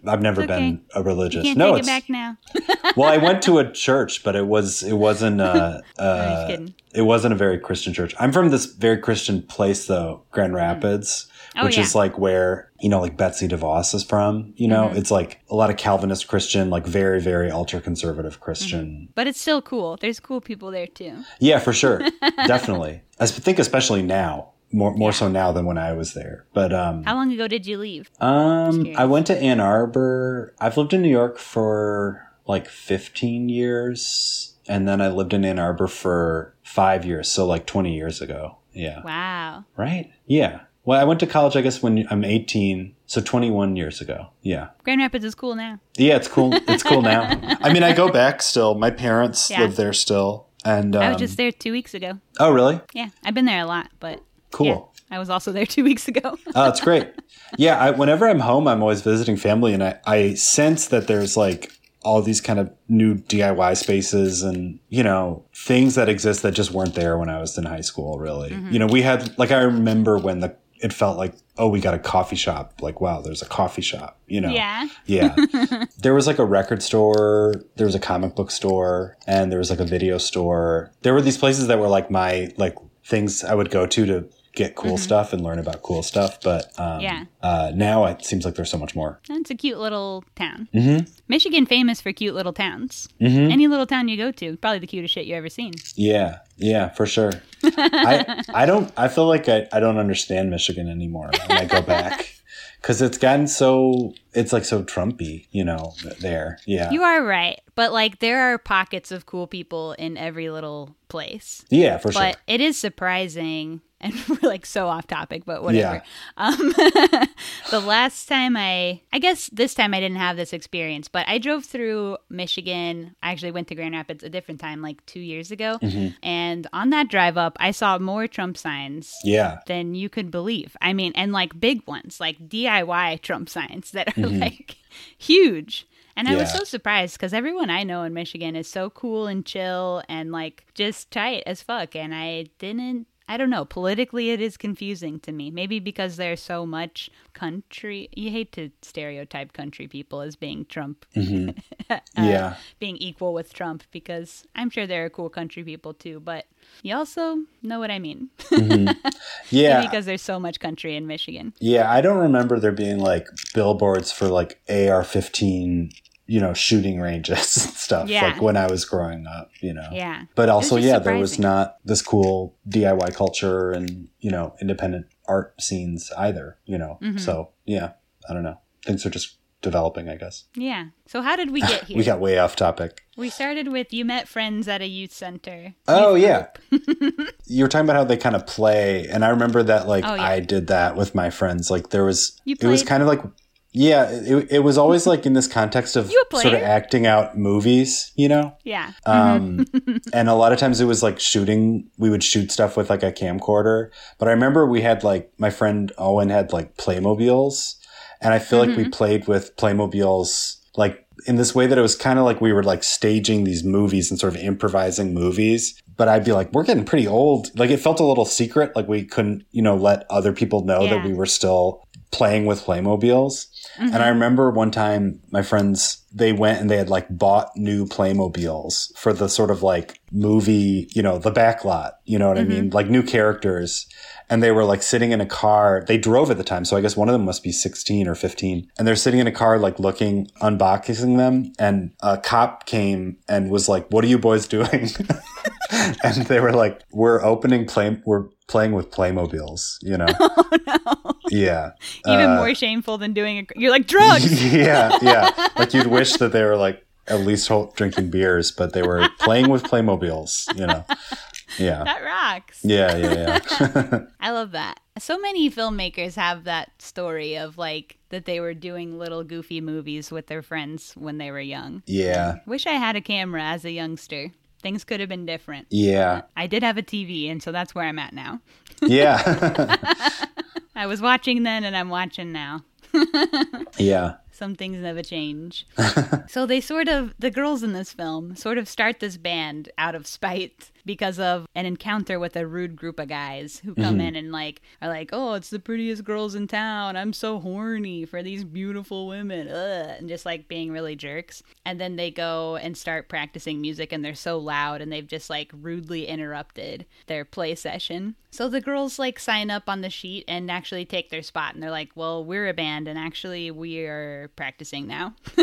I've never It's been a religious. Mm-hmm. Can't no, take it's it back now. <laughs> well, I went to a church, but it was it wasn't uh, uh kidding. it wasn't a very Christian church. I'm from this very Christian place though, Grand Rapids, Oh, which yeah. is like where you know like Betsy DeVos is from. You know, Mm-hmm. it's like a lot of Calvinist Christian, like very very ultra conservative Christian. But it's still cool. There's cool people there too. Yeah, for sure, <laughs> definitely. I think especially now. More, more so now than when I was there, but um, How long ago did you leave? um. I went to Ann Arbor. I've lived in New York for like 15 years, and then I lived in Ann Arbor for five years, so like 20 years ago. Yeah. Wow. Right? Yeah. Well, I went to college, I guess, when I'm 18, so 21 years ago. Yeah. Grand Rapids is cool now. Yeah, it's cool. It's cool now. <laughs> I mean, I go back still. My parents Yeah. live there still. And um, I was just there two weeks ago. oh, really? Yeah, I've been there a lot, but Cool. yeah, I was also there <laughs> two weeks ago. <laughs> Oh, that's great. Yeah, I, whenever I'm home, I'm always visiting family, and I, I sense that there's like all these kind of new DIY spaces and, you know, things that exist that just weren't there when I was in high school, really. You know, we had, like, I remember when the, it felt like, oh, we got a coffee shop. Like, wow, there's a coffee shop, you know? yeah. Yeah. <laughs> there was like a record store, there was a comic book store, and there was like a video store. There were these places that were like my like things I would go to to get cool stuff and learn about cool stuff. But um, Yeah. uh, now it seems like there's so much more. It's a cute little town. Mm-hmm. Michigan famous for cute little towns. Any little town you go to, probably the cutest shit you ever seen. Yeah, yeah, for sure. I I don't. I feel like I, I don't understand Michigan anymore when I go back <laughs> because it's gotten so it's like so Trumpy, you know. There, yeah, You are right, but like there are pockets of cool people in every little place. yeah, for sure. But it is surprising, <laughs> and we're like so off topic, but whatever. Yeah. Um, <laughs> the last time I, I guess this time I didn't have this experience, but I drove through Michigan. I actually went to Grand Rapids a different time, like two years ago. Mm-hmm. And on that drive up, I saw more Trump signs Yeah, than you could believe. I mean, and like big ones, like DIY Trump signs that are like huge. And I was Mm-hmm. So surprised because everyone I know in Michigan is so cool and chill and like just tight as fuck. And I didn't, I don't know, politically it is confusing to me. Maybe because there's so much country. You hate to stereotype country people as being Trump, mm-hmm. <laughs> uh, yeah. being equal with Trump because I'm sure there are cool country people too. But you also know what I mean. Mm-hmm. <laughs> Yeah, because there's so much country in Michigan. Yeah, I don't remember there being like billboards for like AR fifteen, you know, shooting ranges <laughs> and stuff. Yeah. Like when I was growing up, you know. Yeah. But also, yeah, there was not this cool DIY culture and you know independent art scenes either. You know, Mm-hmm. so yeah, I don't know. Things are just developing, I guess. Yeah. So how did we get <laughs> here? We got way off topic. We started with you met friends at a youth center. Oh yeah. <laughs> you were talking about how they kind of play, and I remember that like Oh, yeah. I did that with my friends. Like there was, it was kind of like, yeah, it, it was always like in this context of <laughs> sort of acting out movies, you know. Yeah. Um, <laughs> and a lot of times it was like shooting. We would shoot stuff with like a camcorder. But I remember we had like my friend Owen had like Playmobiles, and I feel like we played with Playmobiles like in this way that it was kind of like we were like staging these movies and sort of improvising movies. But I'd be like, we're getting pretty old. Like it felt a little secret. Like we couldn't, you know, let other people know Yeah. that we were still playing with Playmobiles. And I mm-hmm. remember one time my friends, they went and they had like bought new Playmobiles for the sort of like movie, you know, the back lot, you know what I mm-hmm. mean? Like new characters. And they were like sitting in a car. They drove at the time. So I guess one of them must be 16 or 15. And they're sitting in a car, like looking, unboxing them. And a cop came and was like, what are you boys doing? <laughs> and they were like, we're opening play, we're playing with Playmobiles, you know? <laughs> Yeah. Even Uh, more shameful than doing a. You're like drugs. <laughs> yeah, yeah. Like you'd wish that they were like at least drinking beers, but they were playing with Playmobiles. You know. Yeah. that rocks. Yeah, yeah, yeah. <laughs> I love that. So many filmmakers have that story of like that they were doing little goofy movies with their friends when they were young. yeah. Wish I had a camera as a youngster. Things could have been different. Yeah. I did have a TV, and so that's where I'm at now. Yeah. <laughs> I was watching then, and I'm watching now. <laughs> yeah. Some things never change. so they sort of, the girls in this film sort of start this band out of spite because of an encounter with a rude group of guys who come in and like are like, "Oh, it's the prettiest girls in town. I'm so horny for these beautiful women." Ugh, and just like being really jerks. And then they go and start practicing music and they're so loud and they've just like rudely interrupted their play session. So the girls like sign up on the sheet and actually take their spot and they're like, "Well, we're a band and actually we are practicing now." <laughs>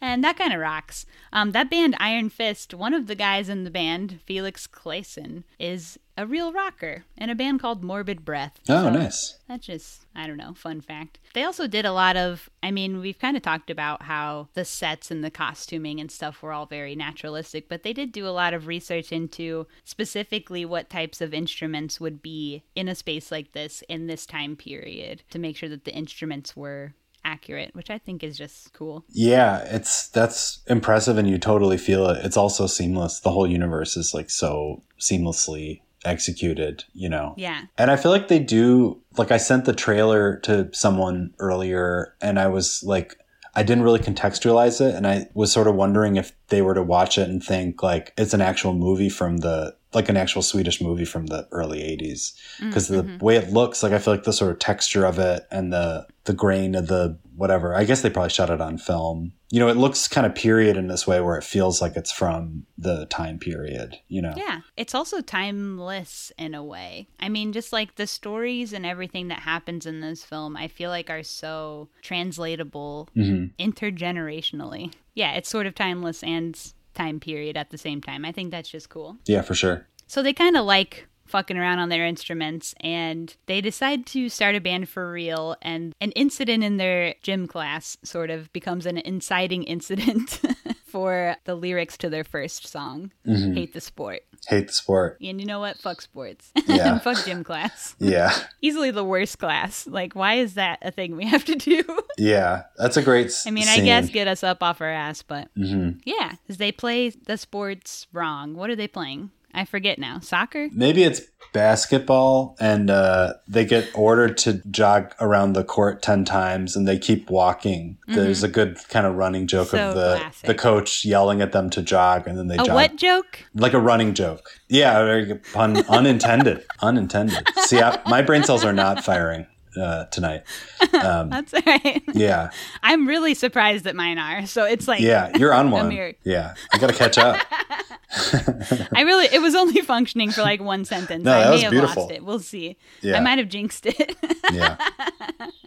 and that kind of rocks. Um, that band Iron Fist, one of the guys in the band, Felix Clayson, is a real rocker in a band called Morbid Breath. Oh, So nice. That's just, I don't know, fun fact. They also did a lot of, I mean, we've kind of talked about how the sets and the costuming and stuff were all very naturalistic, but they did do a lot of research into specifically what types of instruments would be in a space like this in this time period to make sure that the instruments were accurate, which I think is just cool. Yeah, it's that's impressive and you totally feel it. It's also seamless. The whole universe is like so seamlessly executed, you know. Yeah. And I feel like they do like I sent the trailer to someone earlier and I was like I didn't really contextualize it and I was sort of wondering if they were to watch it and think like it's an actual movie from the like an actual Swedish movie from the early 80s because mm, the mm-hmm. way it looks like I feel like the sort of texture of it and the the grain of the whatever I guess they probably shot it on film. You know it looks kind of period in this way where it feels like it's from the time period you know? Yeah, it's also timeless in a way. I mean, just like the stories and everything that happens in this film, I feel like are so translatable mm-hmm. intergenerationally. Yeah, it's sort of timeless and time period at the same time. I think that's just cool. yeah for sure So they kind of like fucking around on their instruments and they decide to start a band for real and an incident in their gym class sort of becomes an inciting incident <laughs> for the lyrics to their first song, mm-hmm. Hate the Sport. hate the sport And you know what? Fuck sports. <laughs> Yeah. and fuck gym class. yeah <laughs> Easily the worst class. Like, why is that a thing we have to do? <laughs> Yeah, that's a great. I mean, I guess get us up off our ass, but mm-hmm. yeah, because they play the sports wrong. What are they playing? I forget now. Soccer? maybe it's basketball, and uh, they get ordered to jog around the court ten times, and they keep walking. There's a good kind of running joke Mm-hmm. So of the classic. the coach yelling at them to jog, and then they A jog what joke? like a running joke. Yeah, pun unintended. <laughs> unintended. See, I, my brain cells are not firing uh, tonight. <laughs> That's all right. Yeah, I'm really surprised that mine are. So it's like, yeah, you're on <laughs> one. Yeah, I got to catch up. <laughs> I really, it was only functioning for like one sentence. No, I that may was have beautiful. lost it. We'll see. Yeah. I might have jinxed it. Yeah,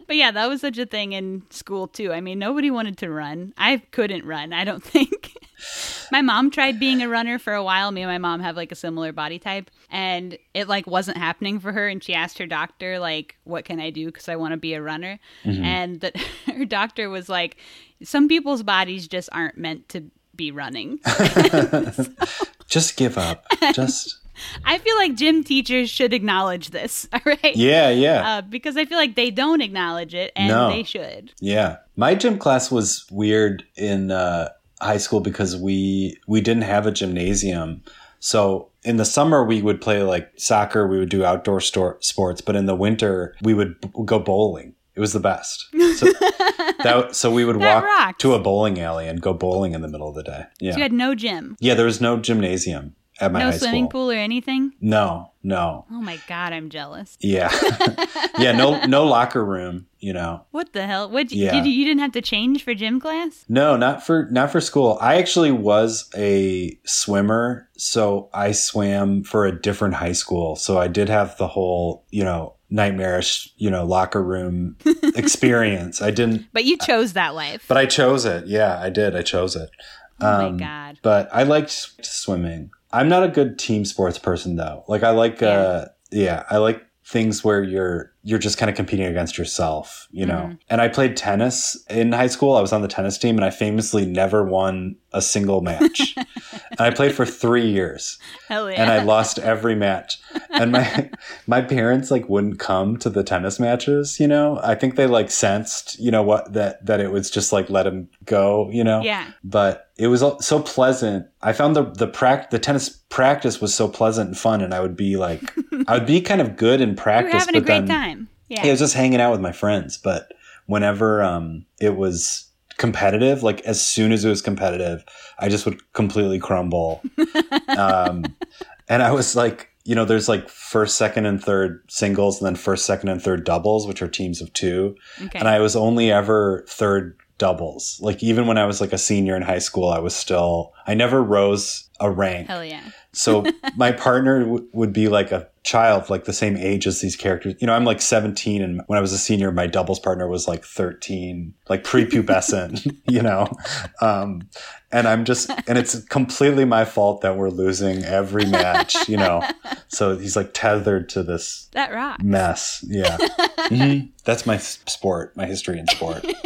But yeah, that was such a thing in school too. I mean, nobody wanted to run. I couldn't run, I don't think. My mom tried being a runner for a while. Me and my mom have like a similar body type, and it like wasn't happening for her and she asked her doctor like, "What can I do cuz I want to be a runner?" And that <laughs> her doctor was like, "Some people's bodies just aren't meant to be running." <laughs> <laughs> just give up. Just I feel like gym teachers should acknowledge this, all right? yeah, yeah. Uh, because I feel like they don't acknowledge it and No. they should. Yeah. My gym class was weird in uh, high school because we we didn't have a gymnasium. So in the summer we would play like soccer, we would do outdoor store, sports, but in the winter we would b- go bowling. It was the best. So, <laughs> that, so we would walk rocks. to a bowling alley and go bowling in the middle of the day. Yeah. So you had no gym, yeah, there was no gymnasium at my no high swimming school. pool or anything. No, no. Oh my god, I'm jealous. Yeah. <laughs> yeah, no no locker room, you know. What the hell? What Yeah. did you, you didn't have to change for gym class? No, not for not for school. I actually was a swimmer, so I swam for a different high school. So I did have the whole, you know, nightmarish, you know, locker room <laughs> experience. I didn't But you chose that life. but I chose it. Yeah, I did. I chose it. oh um, my god. But I liked swimming. I'm not a good team sports person though. Like I like uh yeah, I like things where you're you're just kind of competing against yourself, you know. Mm-hmm. And I played tennis in high school. I was on the tennis team and I famously never won a single match. <laughs> and I played for 3 years Hell yeah. and I lost every match. And my <laughs> my parents like wouldn't come to the tennis matches, you know. I think they like sensed, you know, what that that it was just like let him go, you know. yeah. But it was so pleasant. I found the the prac the tennis practice was so pleasant and fun, and I would be like, <laughs> I would be kind of good in practice, but then time. Yeah. yeah, I was just hanging out with my friends. But whenever um it was competitive, like as soon as it was competitive, I just would completely crumble. <laughs> um, and I was like, you know, there's like first, second, and third singles, and then first, second, and third doubles, which are teams of two. okay. And I was only ever third doubles. Like even when I was like a senior in high school, I was still I never rose a rank. Hell yeah. So my partner w- would be like a child, like the same age as these characters. You know, I'm like 17, and when I was a senior, my doubles partner was like 13, like prepubescent. <laughs> you know, um, and I'm just, and it's completely my fault that we're losing every match. You know, so he's like tethered to this That rocks. mess. Yeah, Mhm. that's my sport, my history in sport. <laughs>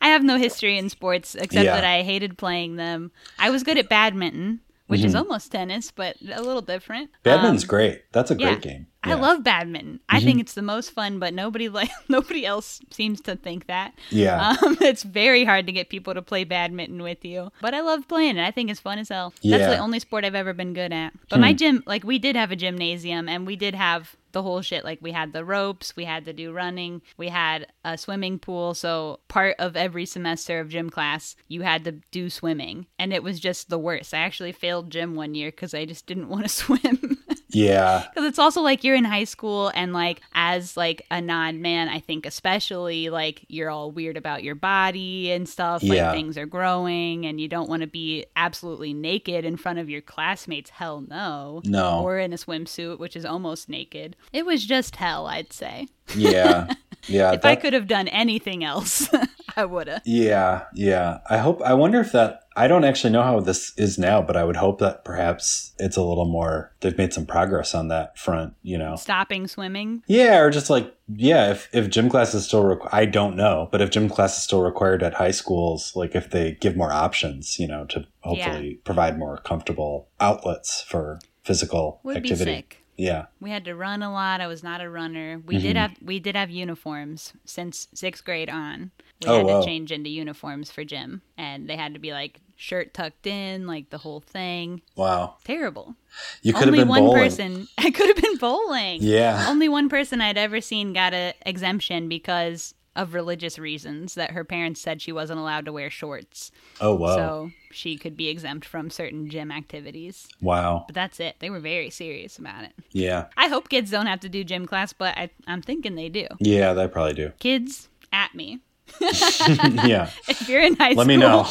I have no history in sports except Yeah. that I hated playing them. I was good at badminton, which is Mhm. almost tennis, but a little different. Badminton's Um, great. That's a great yeah. game. I Yeah. Mm-hmm. love badminton. I think it's the most fun, but nobody <laughs> like nobody else seems to think that. Yeah. Um, <laughs> it's very hard to get people to play badminton with you. But I love playing it. I think it's fun as hell. That's Yeah. Hmm. the only sport I've ever been good at. But my gym, like we did have a gymnasium and we did have the whole shit. Like we had the ropes, we had to do running, we had a swimming pool. So part of every semester of gym class, you had to do swimming. And it was just the worst. I actually failed gym one year because I just didn't <laughs> want to swim. Yeah. <laughs> Because it's also like you're in high school and like as like a non-man, I think especially like you're all weird about your body and stuff. Yeah. Like things are growing and you don't want to be absolutely naked in front of your classmates. Hell no. No. Or in a swimsuit, which is almost naked. It was just hell, I'd say. Yeah. Yeah. <laughs> If I could have done anything else, <laughs> I would have. Yeah, yeah. I hope. I wonder if that. I don't actually know how this is now, but I would hope that perhaps it's a little more. They've made some progress on that front. You know. Stopping swimming. Yeah, or just like yeah. If if gym class is still, requ- I don't know, but if gym class is still required at high schools, like if they give more options, you know, to hopefully provide more comfortable outlets for physical Would activity. be sick. Yeah. We had to run a lot. I was not a runner. We Mm-hmm. did have we did have uniforms since sixth grade on. We Oh, had wow. to change into uniforms for gym, and they had to be like shirt tucked in, like the whole thing. Wow. Terrible. You could have Only been one bowling. person. <laughs> I could have been bowling. Yeah. Only one person I'd ever seen got a exemption because of religious reasons that her parents said she wasn't allowed to wear shorts. Oh wow. So she could be exempt from certain gym activities. wow. But that's it. They were very serious about it. Yeah. I hope kids don't have to do gym class, but I, I'm thinking they do. Yeah, they probably do. Kids, at me. <laughs> yeah. <laughs> If you're in high Let school, me know.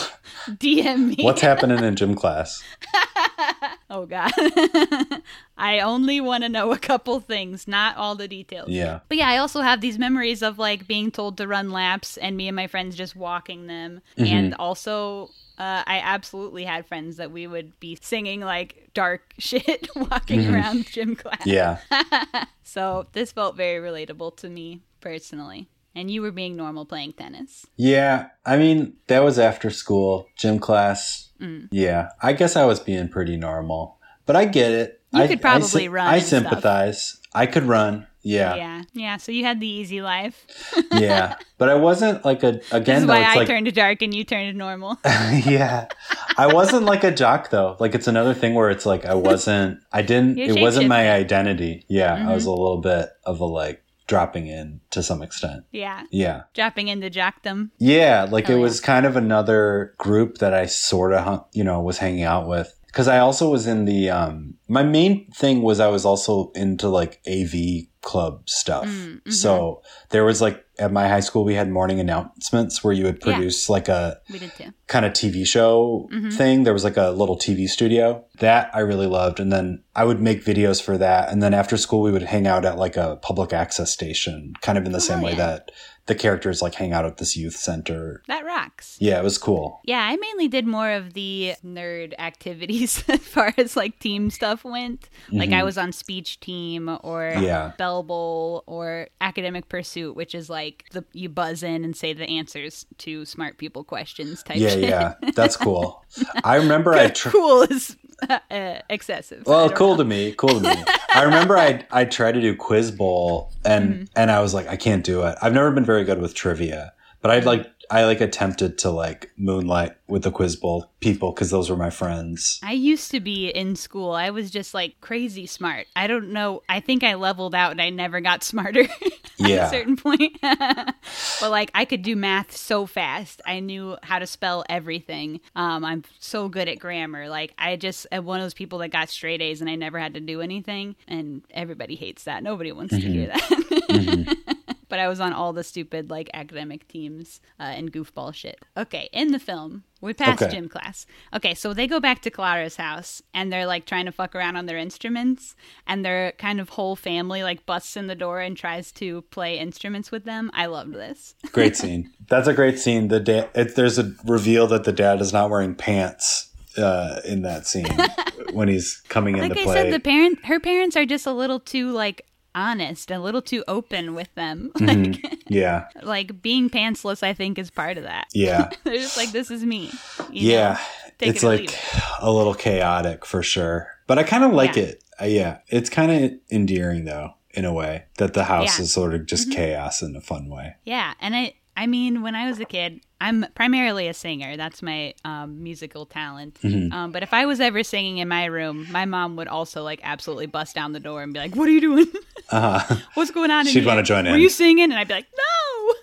DM me. What's happening in <laughs> gym class? Oh God. I only want to know a couple things, not all the details. Yeah. But yeah, I also have these memories of like being told to run laps and me and my friends just walking them. Mm-hmm. And also, uh, I absolutely had friends that we would be singing like dark shit walking around gym class. Mm-hmm. Yeah. So this felt very relatable to me personally. And you were being normal playing tennis. Yeah. I mean, that was after school, gym class. Mm. Yeah. I guess I was being pretty normal, but I get it. You I, could I probably run I and stuff. sympathize. I could run. Yeah. Yeah. Yeah. So you had the easy life. <laughs> yeah. But I wasn't like a, <laughs> again, though, why I like, turned to dark and you turned to normal. <laughs> yeah. I wasn't like a jock though. Like it's another thing where it's like I wasn't, I didn't, You're it wasn't my identity. Yeah. I was Mm-hmm. a little bit of a like dropping in to some extent. yeah. Yeah. Dropping into jockdom. Yeah, like Oh, it yeah. was kind of another group that I sort of, hung, you know, was hanging out with. Because I also was in the, um, my main thing was I was also into like AV club stuff. Mm, mhm. So there was like at my high school we had morning announcements where you would Yeah. produce like a We did too. kind of TV show Mhm. thing. There was like a little TV studio that I really loved. And then I would make videos for that. And then after school, we would hang out at like a public access station, kind of in the Oh, same way that the characters like hang out at this youth center. That rocks. Yeah, it was cool. Yeah, I mainly did more of the nerd activities <laughs> as far as like team stuff went. Like I was on speech team or Mm-hmm. Yeah. Bell Bowl or academic pursuit, which is like the you buzz in and say the answers to smart people questions type Yeah, shit. yeah. That's cool. <laughs> I remember I tr- cool is uh, <laughs> excessive. Well, cool know. to me. Cool to me. I remember I I tried to do quiz bowl and Mm-hmm. and I was like I can't do it. I've never been very good with trivia, but. I'd like I like attempted to like moonlight with the quiz bowl people because those were my friends. I used to be in school. I was just like crazy smart. I don't know. I think I leveled out and I never got smarter <laughs> at Yeah. a certain point. <laughs> but like I could do math so fast. I knew how to spell everything. Um, I'm so good at grammar. Like I just am one of those people that got straight A's and I never had to do anything. And everybody hates that. Nobody wants to hear that. <laughs> but I was on all the stupid like academic teams uh, and goofball shit. Okay, in the film, we passed Okay. gym class. Okay, so they go back to Klara's house and they're like trying to fuck around on their instruments, and their kind of whole family like busts in the door and tries to play instruments with them. I loved this. <laughs> Great scene. That's a great scene. The dad. It, there's a reveal that the dad is not wearing pants uh, in that scene <laughs> when he's coming in. Like I play. said, the parent, her parents are just a little too like honest, a little too open with them. <laughs> Mm-hmm. Like, yeah, <laughs> like being pantsless, I think, is part of that. yeah, <laughs> They're just like, this is me. yeah. It's it like a little chaotic for sure, but I kind of like Yeah. it. Uh, yeah, it's kind of endearing though, in a way that the house Yeah. Mm-hmm. is sort of just chaos in a fun way. Yeah, and I I mean when I was a kid, I'm primarily a singer. That's my um, musical talent. Mm-hmm. Um, but if I was ever singing in my room, my mom would also like absolutely bust down the door and be like, "What are you doing? Uh-huh. <laughs> What's going on?" She'd here? wanna join Were in. you singing? And I'd be like,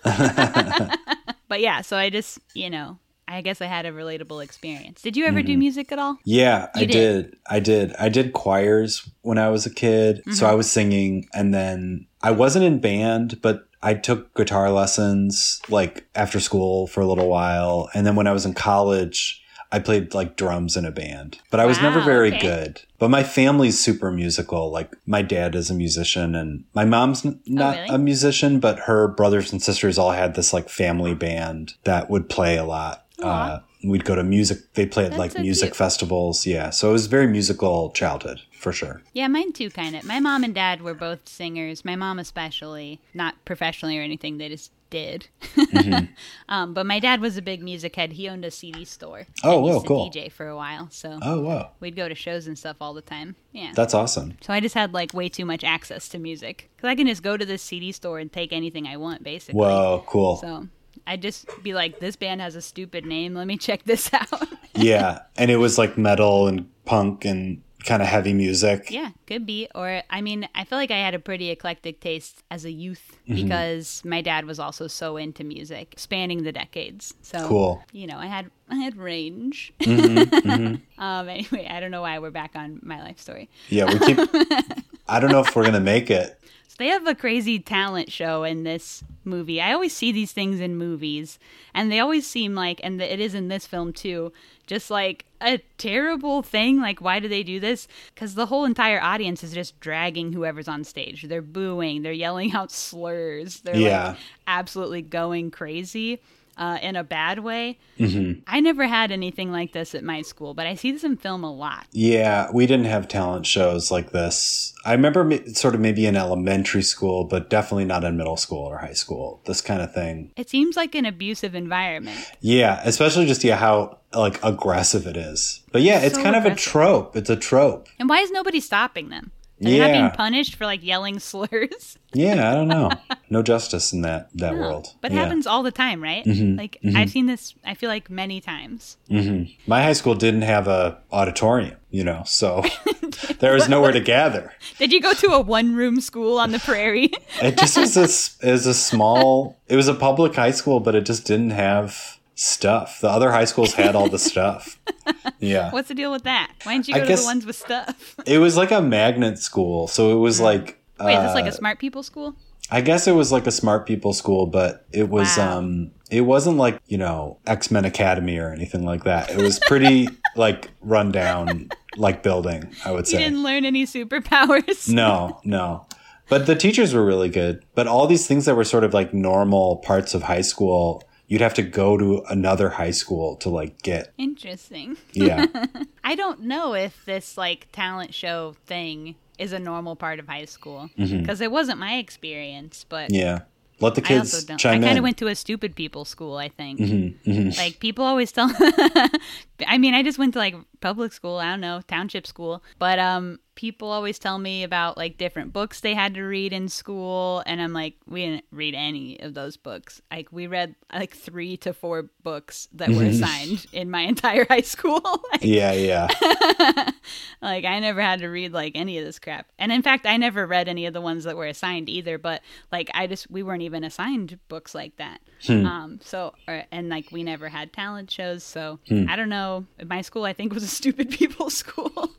"No." <laughs> <laughs> but yeah, so I just you know. I guess I had a relatable experience. Did you ever Mm-hmm. do music at all? Yeah, I did. did. I did. I did choirs when I was a kid. So Mm-hmm. I was singing and then I wasn't in band, but I took guitar lessons like after school for a little while. And then when I was in college, I played like drums in a band, but I was never very okay. good. But my family's super musical. Like my dad is a musician and my mom's n- not really? a musician, but her brothers and sisters all had this like family band that would play a lot. Uh, we'd go to music. They played That's like so music cute. festivals. Yeah. So it was very musical childhood for sure. Yeah, mine too, kind of. My mom and dad were both singers. My mom, especially, not professionally or anything, they just did. Mm-hmm. <laughs> um, but my dad was a big music head. He owned a CD store. Oh, whoa, cool. DJ for a while, so Oh, wow. we'd go to shows and stuff all the time. Yeah. That's awesome. so I just had like way too much access to music because I can just go to this CD store and take anything I want, basically. Whoa, cool. So I'd just be like, "This band has a stupid name. Let me check this <laughs> out." yeah. And it was like metal and punk and kind of heavy music. Yeah, could be. Or I mean, I feel like I had a pretty eclectic taste as a youth Mm-hmm. because my dad was also so into music, spanning the decades. So Cool. You know, I had I had range. Mm-hmm, <laughs> um. Anyway, I don't know why we're back on my life story. Yeah. We keep, <laughs> I don't know if we're going to make it. So they have a crazy talent show in this movie. I always see these things in movies, and they always seem like, and it is in this film too, just like a terrible thing. Like, why do they do this? Because the whole entire audience is just dragging whoever's on stage. They're booing, they're yelling out slurs, they're Yeah. like absolutely going crazy. Uh, in a bad way. Mm-hmm. I never had anything like this at my school, but I see this in film a lot. Yeah. We didn't have talent shows like this. I remember sort of maybe in elementary school, but definitely not in middle school or high school. This kind of thing. It seems like an abusive environment. Yeah, especially just yeah how like aggressive it is. But yeah, it's So kind of a trope. It's a trope. And why is nobody stopping them? They're not Yeah. being punished for like yelling <laughs> slurs. Yeah, I don't know. No justice in that that world. But it yeah. happens all the time, right? Mm-hmm. Like I've seen this I feel like many times. My high school didn't have a auditorium, you know, so <laughs> there was nowhere to gather. <laughs> Did you go to a one room school on the prairie? It just was a s- is a small. It was a public high school, but it just didn't have stuff. The other high schools had all the stuff. <laughs> Yeah, What's the deal with that? Why didn't you I go to guess- the ones with stuff? it was like a magnet school, so it was like. Wait, is this like uh, a smart people school? I guess it was like a smart people school, but it was Wow. um it wasn't like, you know, X-Men Academy or anything like that. It was pretty <laughs> like run down like building, I would You say. You didn't learn any superpowers. No, no. But the teachers were really good. But all these things that were sort of like normal parts of high school, you'd have to go to another high school to like get. Interesting. Yeah. <laughs> I don't know if this like talent show thing is a normal part of high school because it wasn't my experience, but Mm-hmm. yeah. Let the I kids also don't. I kind of went to a stupid people school. I think. Mm-hmm, Like people always tell. <laughs> I mean, I just went to like public school. I don't know township school, but um, people always tell me about like different books they had to read in school, and I'm like, we didn't read any of those books. Like we read like three to four books that were <laughs> assigned in my entire high school. <laughs> Like, yeah, yeah. <laughs> like I never had to read like any of this crap. And in fact, I never read any of the ones that were assigned either, but like I just we weren't even assigned books like that. Hmm. Um so or, and like we never had talent shows, so hmm. I don't know. My school I think was a stupid people school.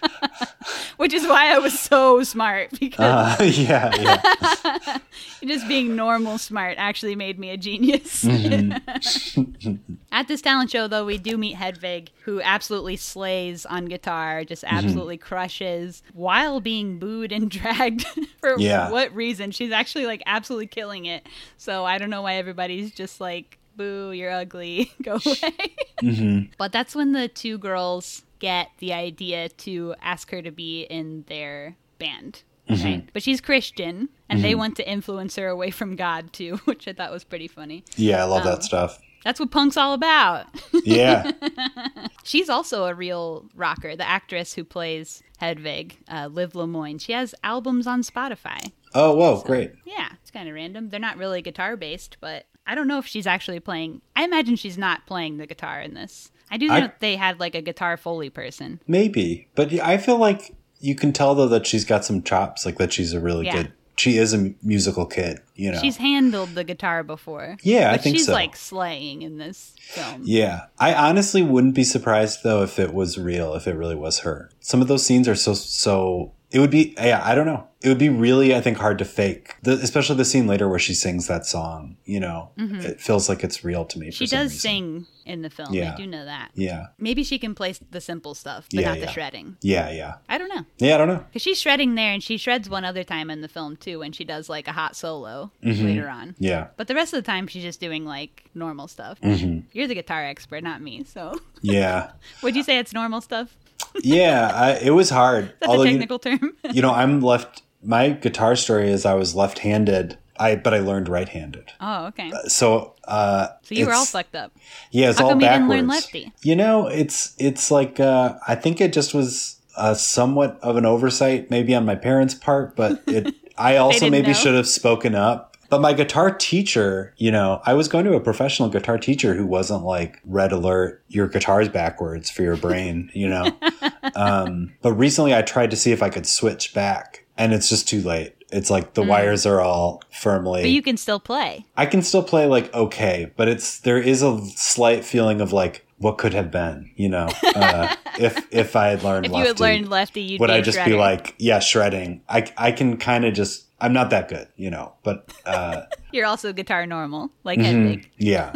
<laughs> Which is why I was so smart <laughs> because Uh, yeah, yeah. <laughs> just being normal smart actually made me a genius. Mm-hmm. At this talent show, though, we do meet Hedvig, who absolutely slays on guitar, just mm-hmm. absolutely crushes while being booed and dragged for Yeah. what reason. She's actually like absolutely killing it. So I don't know why everybody's just like, boo, you're ugly, go away. Mm-hmm. But that's when the two girls get the idea to ask her to be in their band. Right? But she's Christian, and they want to influence her away from God too, <laughs> which I thought was pretty funny. Yeah, I love Um, that stuff. That's what punk's all about. Yeah. <laughs> She's also a real rocker. The actress who plays Hedvig, uh, Liv LeMoyne, she has albums on Spotify. Oh, whoa, great. Yeah, it's kind of random. They're not really guitar based, but I don't know if she's actually playing. I imagine she's not playing the guitar in this. I do know I- they had like a guitar foley person. Maybe. But I feel like you can tell though that she's got some chops, like that she's a really Yeah. good she is a musical kid, you know. She's handled the guitar before. Yeah, I think she's so. like slaying in this film. Yeah. I honestly wouldn't be surprised though if it was real, if it really was her. Some of those scenes are so so it would be yeah, I don't know. It would be really I think hard to fake. The, especially the scene later where she sings that song, you know. It feels like it's real to me Mm-hmm. She does sing in the film. Yeah. I do know that. Yeah. Maybe she can play the simple stuff, but Yeah, not the shredding. Yeah, yeah. I don't know. Yeah, I don't know. Because she's shredding there, and she shreds one other time in the film too, when she does like a hot solo later on. Yeah. But the rest of the time, she's just doing like normal stuff. Mm-hmm. You're the guitar expert, not me. So, Yeah. <laughs> would you say it's normal stuff? Yeah, I, it was hard. That's Although a you- technical term. you know, I'm left. My guitar story is I was left-handed. I but I learned right-handed. oh, okay. So, uh, So you were all fucked up. Yeah, it's How all come you backwards. didn't learn lefty? You know, it's it's like uh, I think it just was uh, somewhat of an oversight, maybe on my parents' part, but it. <laughs> I also maybe know? should have spoken up. But my guitar teacher, you know, I was going to a professional guitar teacher who wasn't like red alert, your guitar's backwards for your brain, you know. <laughs> um, but recently, I tried to see if I could switch back, and it's just too late. It's like the wires are all firmly. But you can still play. I can still play like okay, but it's there is a slight feeling of like what could have been, you know, <laughs> uh, if if I had learned If lefty, you had learned lefty, would I just shredder. be like yeah shredding? I I can kind of just I'm not that good, you know, but uh, <laughs> You're also guitar normal, like Mm-hmm. Yeah,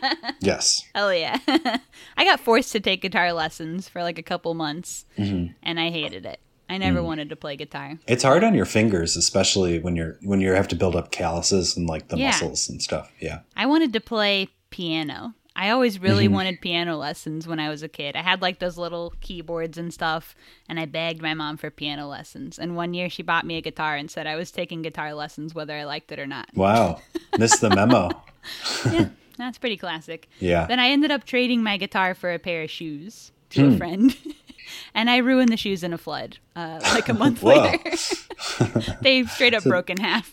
<laughs> yes, Oh yeah. <laughs> I got forced to take guitar lessons for like a couple months, Mm-hmm. and I hated it. I Mm. never wanted to play guitar. it's hard on your fingers, especially when you're when you have to build up calluses and like the Yeah. muscles and stuff. Yeah, I wanted to play piano. I always really Mm-hmm. wanted piano lessons when I was a kid. I had like those little keyboards and stuff, and I begged my mom for piano lessons. And one year she bought me a guitar and said I was taking guitar lessons whether I liked it or not. wow, missed the memo. <laughs> <laughs> yeah, that's pretty classic. Yeah. Then I ended up trading my guitar for a pair of shoes to Hmm. a friend. <laughs> and I ruined the shoes in a flood, uh, like a month later. they straight up broke in half.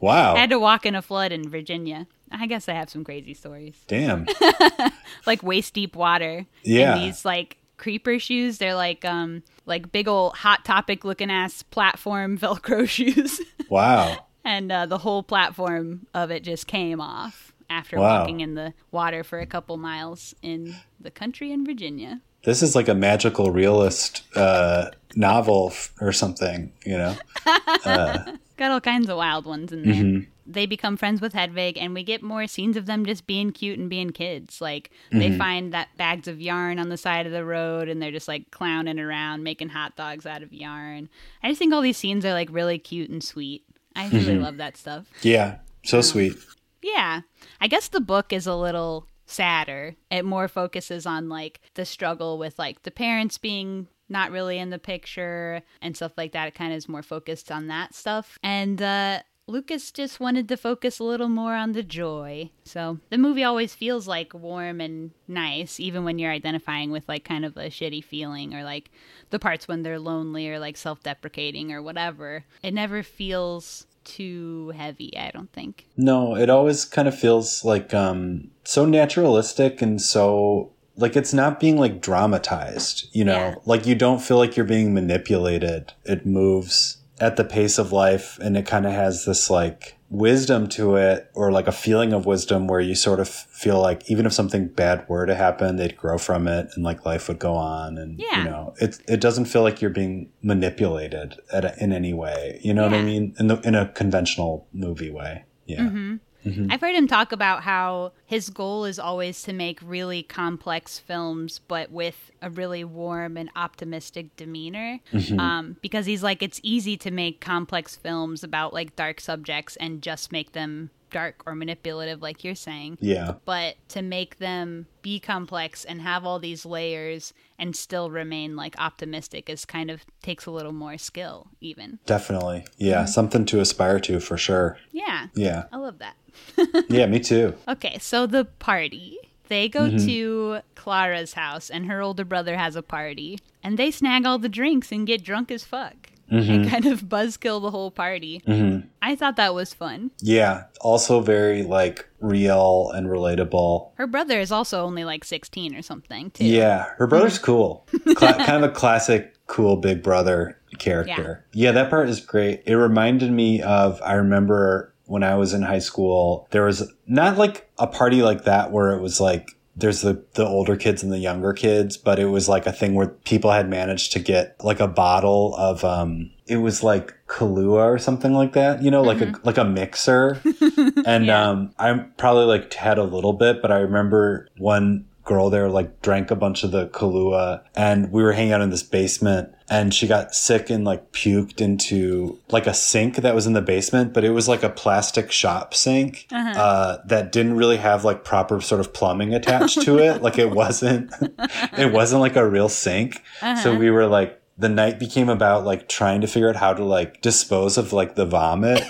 Wow, I had to walk in a flood in Virginia. I guess I have some crazy stories. damn, <laughs> Like waist deep water. Yeah. And these like creeper shoes. They're like um like big old hot topic looking ass platform <laughs> Velcro shoes. wow, <laughs> and uh, the whole platform of it just came off after Wow. walking in the water for a couple miles in the country in Virginia. This is like a magical realist uh, novel f- or something, you know? <laughs> Got all kinds of wild ones in there. Mm-hmm. They become friends with Hedvig, and we get more scenes of them just being cute and being kids. Like they Mm-hmm. find that bags of yarn on the side of the road, and they're just like clowning around, making hot dogs out of yarn. I just think all these scenes are like really cute and sweet. I really Mm-hmm. love that stuff. Yeah, so sweet. Yeah. I guess the book is a little sadder. It more focuses on like the struggle with like the parents being not really in the picture and stuff like that. It kind of is more focused on that stuff. And uh Lukas just wanted to focus a little more on the joy. So the movie always feels like warm and nice, even when you're identifying with like kind of a shitty feeling or like the parts when they're lonely or like self deprecating or whatever. It never feels too heavy, I don't think. No, it always kind of feels like um, so naturalistic and so like it's not being like dramatized, you know? Yeah. Like you don't feel like you're being manipulated. It moves at the pace of life and it kind of has this like wisdom to it or like a feeling of wisdom where you sort of feel like even if something bad were to happen, they'd grow from it and like life would go on and Yeah. you know, it it doesn't feel like you're being manipulated at a, in any way. You know what I mean? In the in a conventional movie way. Yeah. Mm-hmm. I've heard him talk about how his goal is always to make really complex films, but with a really warm and optimistic demeanor. Um, because he's like, it's easy to make complex films about like dark subjects and just make them dark or manipulative, like you're saying. Yeah. But to make them be complex and have all these layers and still remain like optimistic is kind of takes a little more skill, even. Definitely. Yeah. Mm-hmm. Something to aspire to for sure. Yeah. Yeah. I love that. <laughs> Yeah, me too. Okay, so the party. They go mm-hmm. to Klara's house, and her older brother has a party, and they snag all the drinks and get drunk as fuck. Mm-hmm. And <laughs> kind of buzzkill the whole party. Mm-hmm. I thought that was fun. Yeah. Also very like real and relatable. Her brother is also only like 16 or something, too. Yeah. Her brother's <laughs> cool. Cla- kind of a classic cool big brother character. Yeah. that part is great. It reminded me of, I remember when I was in high school, there was not like a party like that where it was like, there's the, the older kids and the younger kids, but it was like a thing where people had managed to get like a bottle of, um, it was like Kahlua or something like that, you know, like a, like a mixer. <laughs> and, Yeah. um, I probably like had a little bit, but I remember one girl there like drank a bunch of the Kahlua and we were hanging out in this basement and she got sick and like puked into like a sink that was in the basement, but it was like a plastic shop sink uh, that didn't really have like proper sort of plumbing attached to it. <laughs> like it wasn't, <laughs> it wasn't like a real sink. So we were like, the night became about like trying to figure out how to like dispose of like the vomit.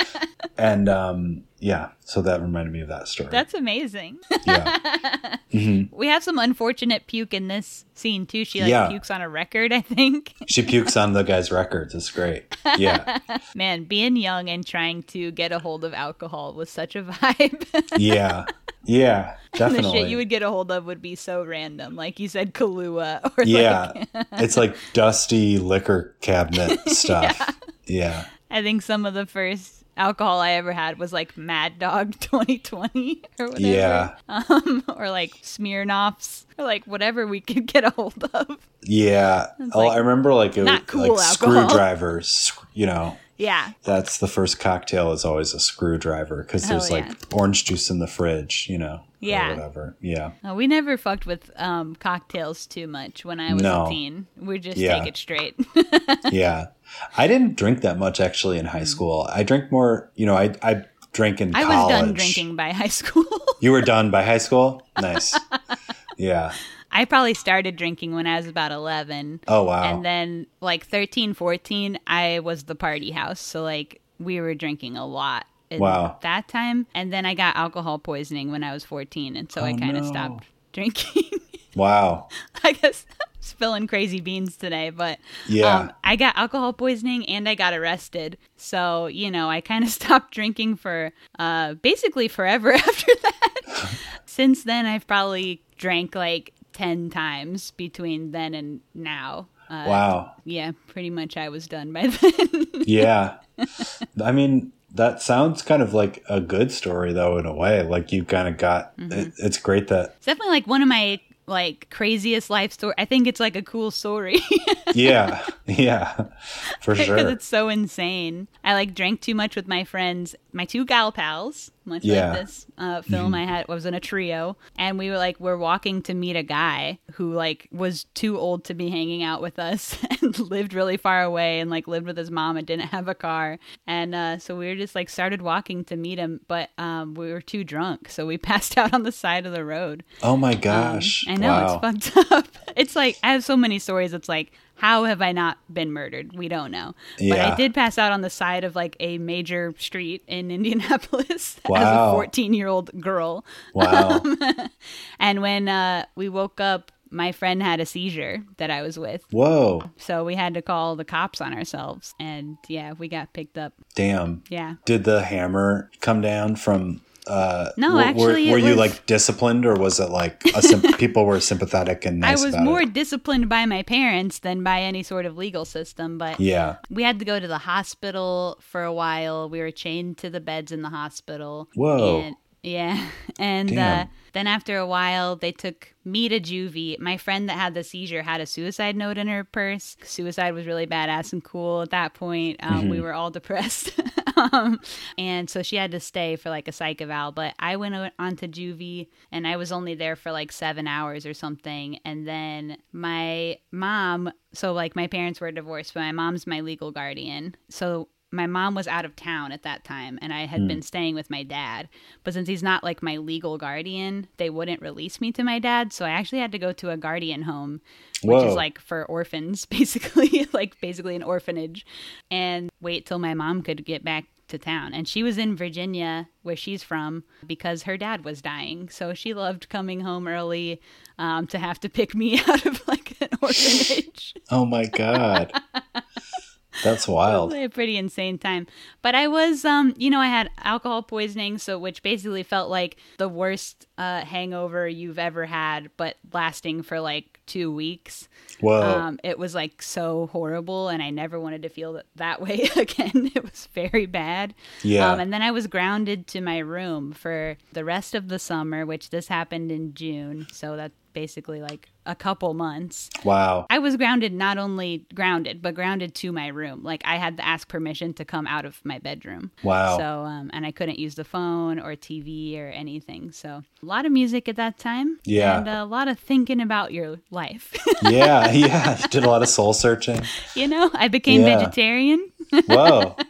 <laughs> and um yeah, so that reminded me of that story. That's amazing. yeah. <laughs> Mm-hmm. we have some unfortunate puke in this scene, too. She like Yeah. pukes on a record, I think. <laughs> She pukes on the guy's records. It's great. Yeah. <laughs> Man, being young and trying to get a hold of alcohol was such a vibe. Yeah. Yeah. the Definitely. shit you would get a hold of would be so random. Like you said, Kahlua or yeah. like it's like dusty liquor cabinet stuff. Yeah. I think some of the first alcohol I ever had was like Mad Dog <laughs> 2020 or whatever. Yeah. Um, or like Smirnoffs or like whatever we could get a hold of. Yeah. Oh, like I remember like it was cool like alcohol. screwdrivers, you know. Yeah. That's the first cocktail is always a screwdriver because there's yeah. like orange juice in the fridge, you know. or Yeah. whatever. Yeah. Uh, we never fucked with um, cocktails too much when I was No. a teen. We just Yeah. take it straight. <laughs> Yeah. I didn't drink that much actually in high school. I drank more, you know, I I drank in Mm. I college. was done drinking by high school. You were done by high school? <laughs> Nice. yeah. I probably started drinking when I was about 11. Oh wow. And then like 13, 14, I was the party house. So like we were drinking a lot at Wow. that time. And then I got alcohol poisoning when I was 14. And so I Oh, kind of no. stopped <laughs> drinking. wow. <laughs> I guess spilling crazy beans today, but Yeah. um, I got alcohol poisoning and I got arrested. So, you know, I kind of <laughs> stopped drinking for uh, basically forever after that. Since then, I've probably drank like 10 times between then and now. Uh, Wow. Yeah, pretty much I was done by <laughs> then. Yeah. I mean, that sounds kind of like a good story though in a way. Like you kind of got Mm-hmm. it, it's great that it's definitely like one of my like craziest life story. I think it's like a cool story. <laughs> yeah, yeah, for <laughs> sure. because it's so insane. I like drank too much with my friends, my two gal pals, much Yeah. Like this uh, film I had was in a trio, and we were like we're walking to meet a guy who like was too old to be hanging out with us <laughs> and lived really far away and like lived with his mom and didn't have a car, and uh, so we were just like started walking to meet him, but um, we were too drunk, so we <laughs> passed out on the side of the road. oh my Um, gosh! I know wow. it's fucked <laughs> up. It's like I have so many stories. It's like how have I not been murdered? We don't know. But I did pass out on the side of like a major street in <laughs> Indianapolis <laughs> as a 14 year old girl. Wow. <laughs> And when uh, we woke up, my friend had a seizure that I was with. Whoa. So we had to call the cops on ourselves. And yeah, we got picked up. Damn. Yeah. Did the hammer come down from? Uh, No, were- were, actually, it were you was- like disciplined, or was it like <laughs> people were sympathetic and nice I was more it? disciplined by my parents than by any sort of legal system. But Yeah. We had to go to the hospital for a while. We were chained to the beds in the hospital. Whoa. And, yeah. <laughs> And uh, then after a while, they took me to juvie. My friend that had the seizure had a suicide note in her purse. Suicide was really badass and cool at that point. Um, Mm-hmm. We were all depressed. <laughs> um, and so she had to stay for like a psych eval. But I went on to juvie and I was only there for like seven hours or something. And then my mom, so like my parents were divorced, but my mom's my legal guardian. So my mom was out of town at that time and I had been staying with my dad. But since he's not like my legal guardian, they wouldn't release me to my dad. So I actually had to go to a guardian home, which Whoa. is like for orphans, <laughs> basically, like basically an orphanage, and wait till my mom could get back to town. And she was in Virginia, where she's from, because her dad was dying. So she loved coming home early um, to have to pick me <laughs> out of like an <laughs> orphanage. Oh my god. That's wild. A pretty insane time. But I was, um, you know, I had alcohol poisoning, so which basically felt like the worst uh, hangover you've ever had, but lasting for like two weeks. Whoa. Um, it was like so horrible, and I never wanted to feel that, that way <laughs> again. it was very bad. Yeah. Um, and then I was grounded to my room for the rest of the summer, which this happened in June. So that's basically like a couple months. wow. I was grounded, not only grounded, but grounded to my room. Like I had to ask permission to come out of my bedroom. Wow. So, um, and I couldn't use the phone or TV or anything. So, a lot of music at that time. Yeah. And a lot of thinking about your life. <laughs> yeah. Yeah. You did a lot of soul searching. you know, I became Yeah. vegetarian. Whoa. <laughs>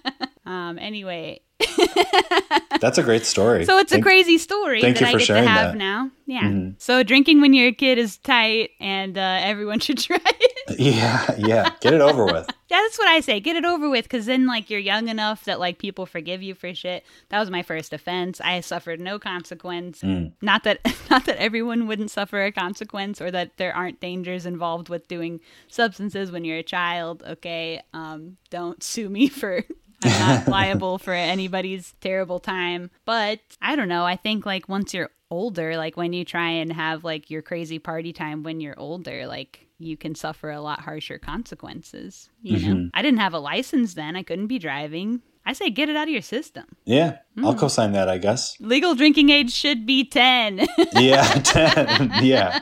Um, anyway, <laughs> That's a great story. so it's a crazy story thank that you I for get to sharing have that. Mm-hmm. now. Yeah. So drinking when you're a kid is tight, and uh, everyone <laughs> should try it. Yeah. Yeah. Get it over with. Yeah, <laughs> that's what I say. Get it over with, because then like you're young enough that like people forgive you for shit. That was my first offense. I suffered no consequence. Mm. Not that not that everyone wouldn't suffer a consequence, or that there aren't dangers involved with doing substances when you're a child. Okay, um, don't sue me for. I'm not <laughs> liable for anybody's terrible time. But I don't know. I think like once you're older, like when you try and have like your crazy party time when you're older, like you can suffer a lot harsher consequences. You know, mm-hmm. I didn't have a license then. I couldn't be driving. I say get it out of your system. Yeah. Mm. I'll co-sign that, I guess. Legal drinking age should be 10. <laughs> Yeah. 10. Yeah.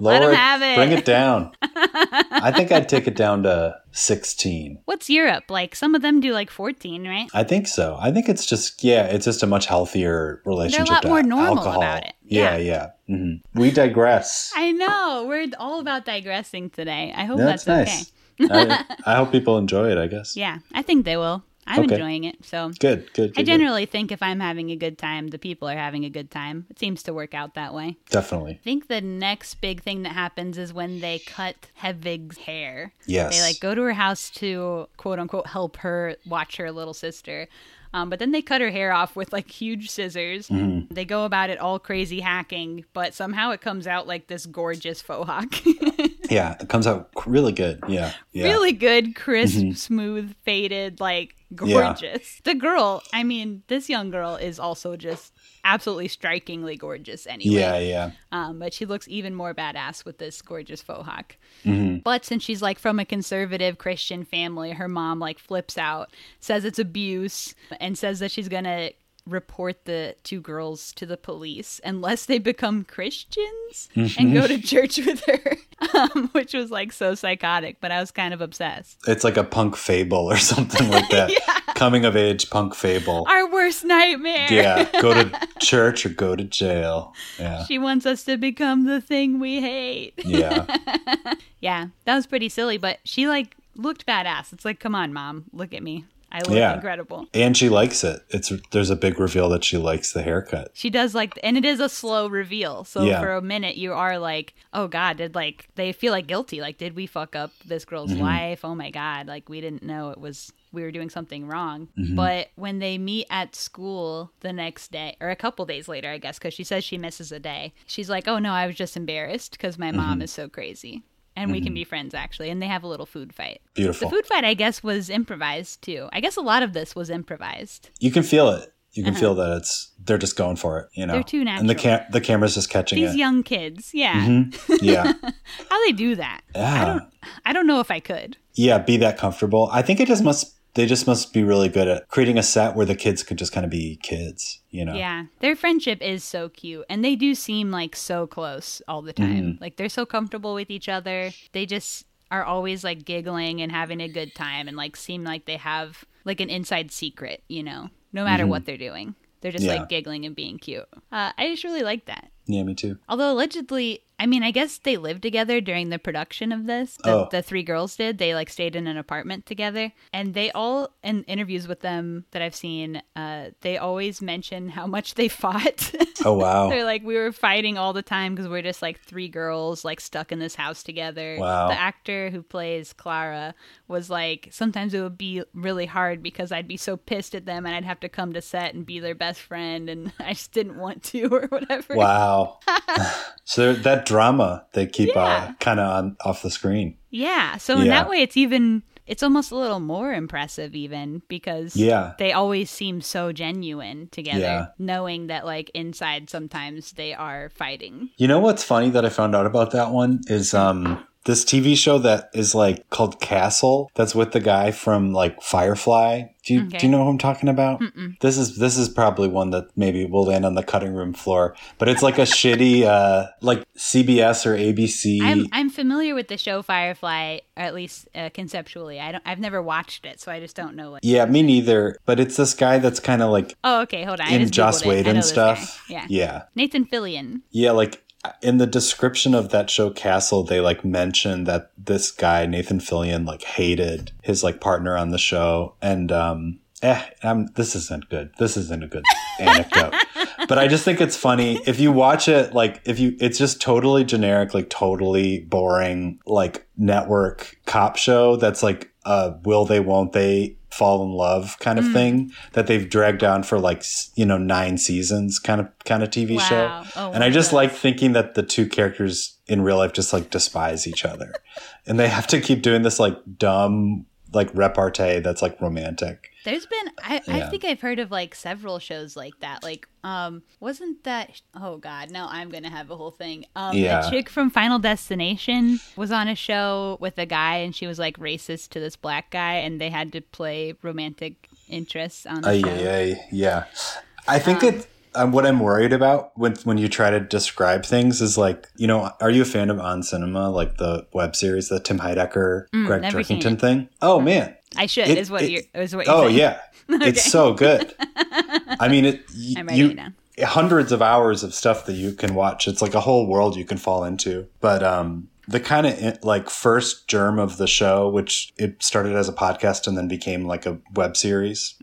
Lower 'em have it. Bring it down. I think I'd take it down to 16. What's Europe? Like some of them do like 14, right? I think so. I think it's just yeah, it's just a much healthier relationship. They're a lot to more normal alcohol. about it. Yeah, Yeah. yeah. hmm We digress. I know. We're all about digressing today. I hope That's that's, nice. okay. I, <laughs> I hope people enjoy it. I guess. Yeah, I think they will. I'm Okay. enjoying it. So Good. Good. good, I good. generally think if I'm having a good time, the people are having a good time. It seems to work out that way. definitely. I think the next big thing that happens is when they cut Hedvig's hair. Yes. They like go to her house to quote unquote help her watch her little sister. Um, but then they cut her hair off with like huge scissors. Mm-hmm. They go about it all crazy hacking, but somehow it comes out like this gorgeous faux hawk. <laughs> Yeah, it comes out really good. Yeah. Yeah. Mm-hmm. really good, crisp, smooth, faded, like Yeah. gorgeous. The girl, I mean, this young girl is also just absolutely strikingly gorgeous anyway. Yeah. Yeah. Um, but she looks even more badass with this gorgeous faux hawk. Mm-hmm. But since she's like from a conservative Christian family, her mom like flips out, says it's abuse, and says that she's gonna report the two girls to the police unless they become Christians and go to church with her, <laughs> um, which was like so psychotic, but I was kind of obsessed. It's like a punk fable or <laughs> something like that. <laughs> yeah. Coming of age punk fable. Our worst nightmare. yeah, go to church or go to jail. Yeah. She wants us to become the thing we hate. Yeah. Yeah, that was pretty silly, but she like looked badass. It's like, come on, mom, look at me. I look Yeah. incredible. And she likes it. It's there's a big reveal that she likes the haircut. She does like, and it is a slow reveal. So Yeah. for a minute, you are like, oh God, did like, they feel like guilty. Like, did we fuck up this girl's Mm-hmm. life? Oh my God. Like, we didn't know it was, we were doing something wrong. Mm-hmm. But when they meet at school the next day, or a couple days later, I guess, because she says she misses a day, she's like, oh no, I was just embarrassed because my Mm-hmm. mom is so crazy. And we can be friends actually. And they have a little food fight. Beautiful. The food fight, I guess, was improvised too. I guess a lot of this was improvised. you can feel it. You can feel that it's they're just going for it, you know. Uh-huh. They're too natural And the cam- the camera's just catching These it. young kids, yeah. Mhm. <laughs> Yeah. How they do that? I Yeah. don't. I don't know if I could. yeah, be that comfortable. I think it just must they just must be really good at creating a set where the kids could just kind of be kids, you know. Yeah, their friendship is so cute, and they do seem like so close all the time. Mm-hmm. Like they're so comfortable with each other. They just are always like giggling and having a good time, and like seem like they have like an inside secret. You know, no matter what they're doing, they're just Mm-hmm. Yeah. like giggling and being cute. Uh, I just really like that. Yeah, me too. Although allegedly, I mean, I guess they lived together during the production of this. The, Oh. the three girls did. They like stayed in an apartment together, and they all in interviews with them that I've seen, uh, they always mention how much they <laughs> fought. Oh wow. <laughs> They're like, we were fighting all the time because we're just like three girls like stuck in this house together. Wow. The actor who plays Klara was like, sometimes it would be really hard because I'd be so pissed at them and I'd have to come to set and be their best friend, and <laughs> I just didn't want to or whatever. Wow. <laughs> so that drama they keep Yeah. uh, kind of on off the screen. Yeah. So in Yeah. that way, it's even it's almost a little more impressive, even because Yeah. they always seem so genuine together, Yeah. knowing that like inside sometimes they are fighting. You know what's funny that I found out about that one is um this TV show that is like called Castle that's with the guy from like Firefly. Do you Okay. do you know who I'm talking about? This is this is probably one that maybe will land on the cutting room floor, but it's like a shitty <laughs> uh like CBS or ABC. I'm I'm familiar with the show Firefly, at least uh, conceptually. I don't. I've never watched it, so I just don't know what. yeah, me neither. But it's this guy that's kind of like Oh, okay. Hold on. In Joss. Whedon stuff. Yeah. yeah, Nathan Fillion. yeah. Like in the description of that show Castle, they like mention that this guy Nathan Fillion like hated his like partner on the show, and um, eh, I'm, this isn't good. This isn't a good <laughs> anecdote. But I just think it's funny if you watch it. Like if you, it's just totally generic, like totally boring, like network cop show. That's like a will they, won't they fall in love kind Mm. of thing that they've dragged on for like you know nine seasons kind of kind of TV show. Oh, and I just of like thinking that the two characters in real life just like despise each other, and they have to keep doing this like dumb like repartee that's like romantic. There's been I, I think I've heard of like several shows like that. Like um wasn't that oh god, now I'm gonna have a whole thing. Um Yeah. the chick from Final Destination was on a show with a guy and she was like racist to this black guy and they had to play romantic interests on the Ay, show. yeah. I think it. Um, what I'm worried about when when you try to describe things is like, you know, are you a fan of On Cinema, like the web series, the Tim Heidecker, Greg Mm, seen Turkington thing? Oh man, I should It- is what it- you're is what you're oh saying. yeah, <laughs> it's so good. <laughs> I mean, it. y- I'm you, down. hundreds of hours of stuff that you can watch. It's like a whole world you can fall into. But um, the kind of like first germ of the show, which it started as a podcast and then became like a web series,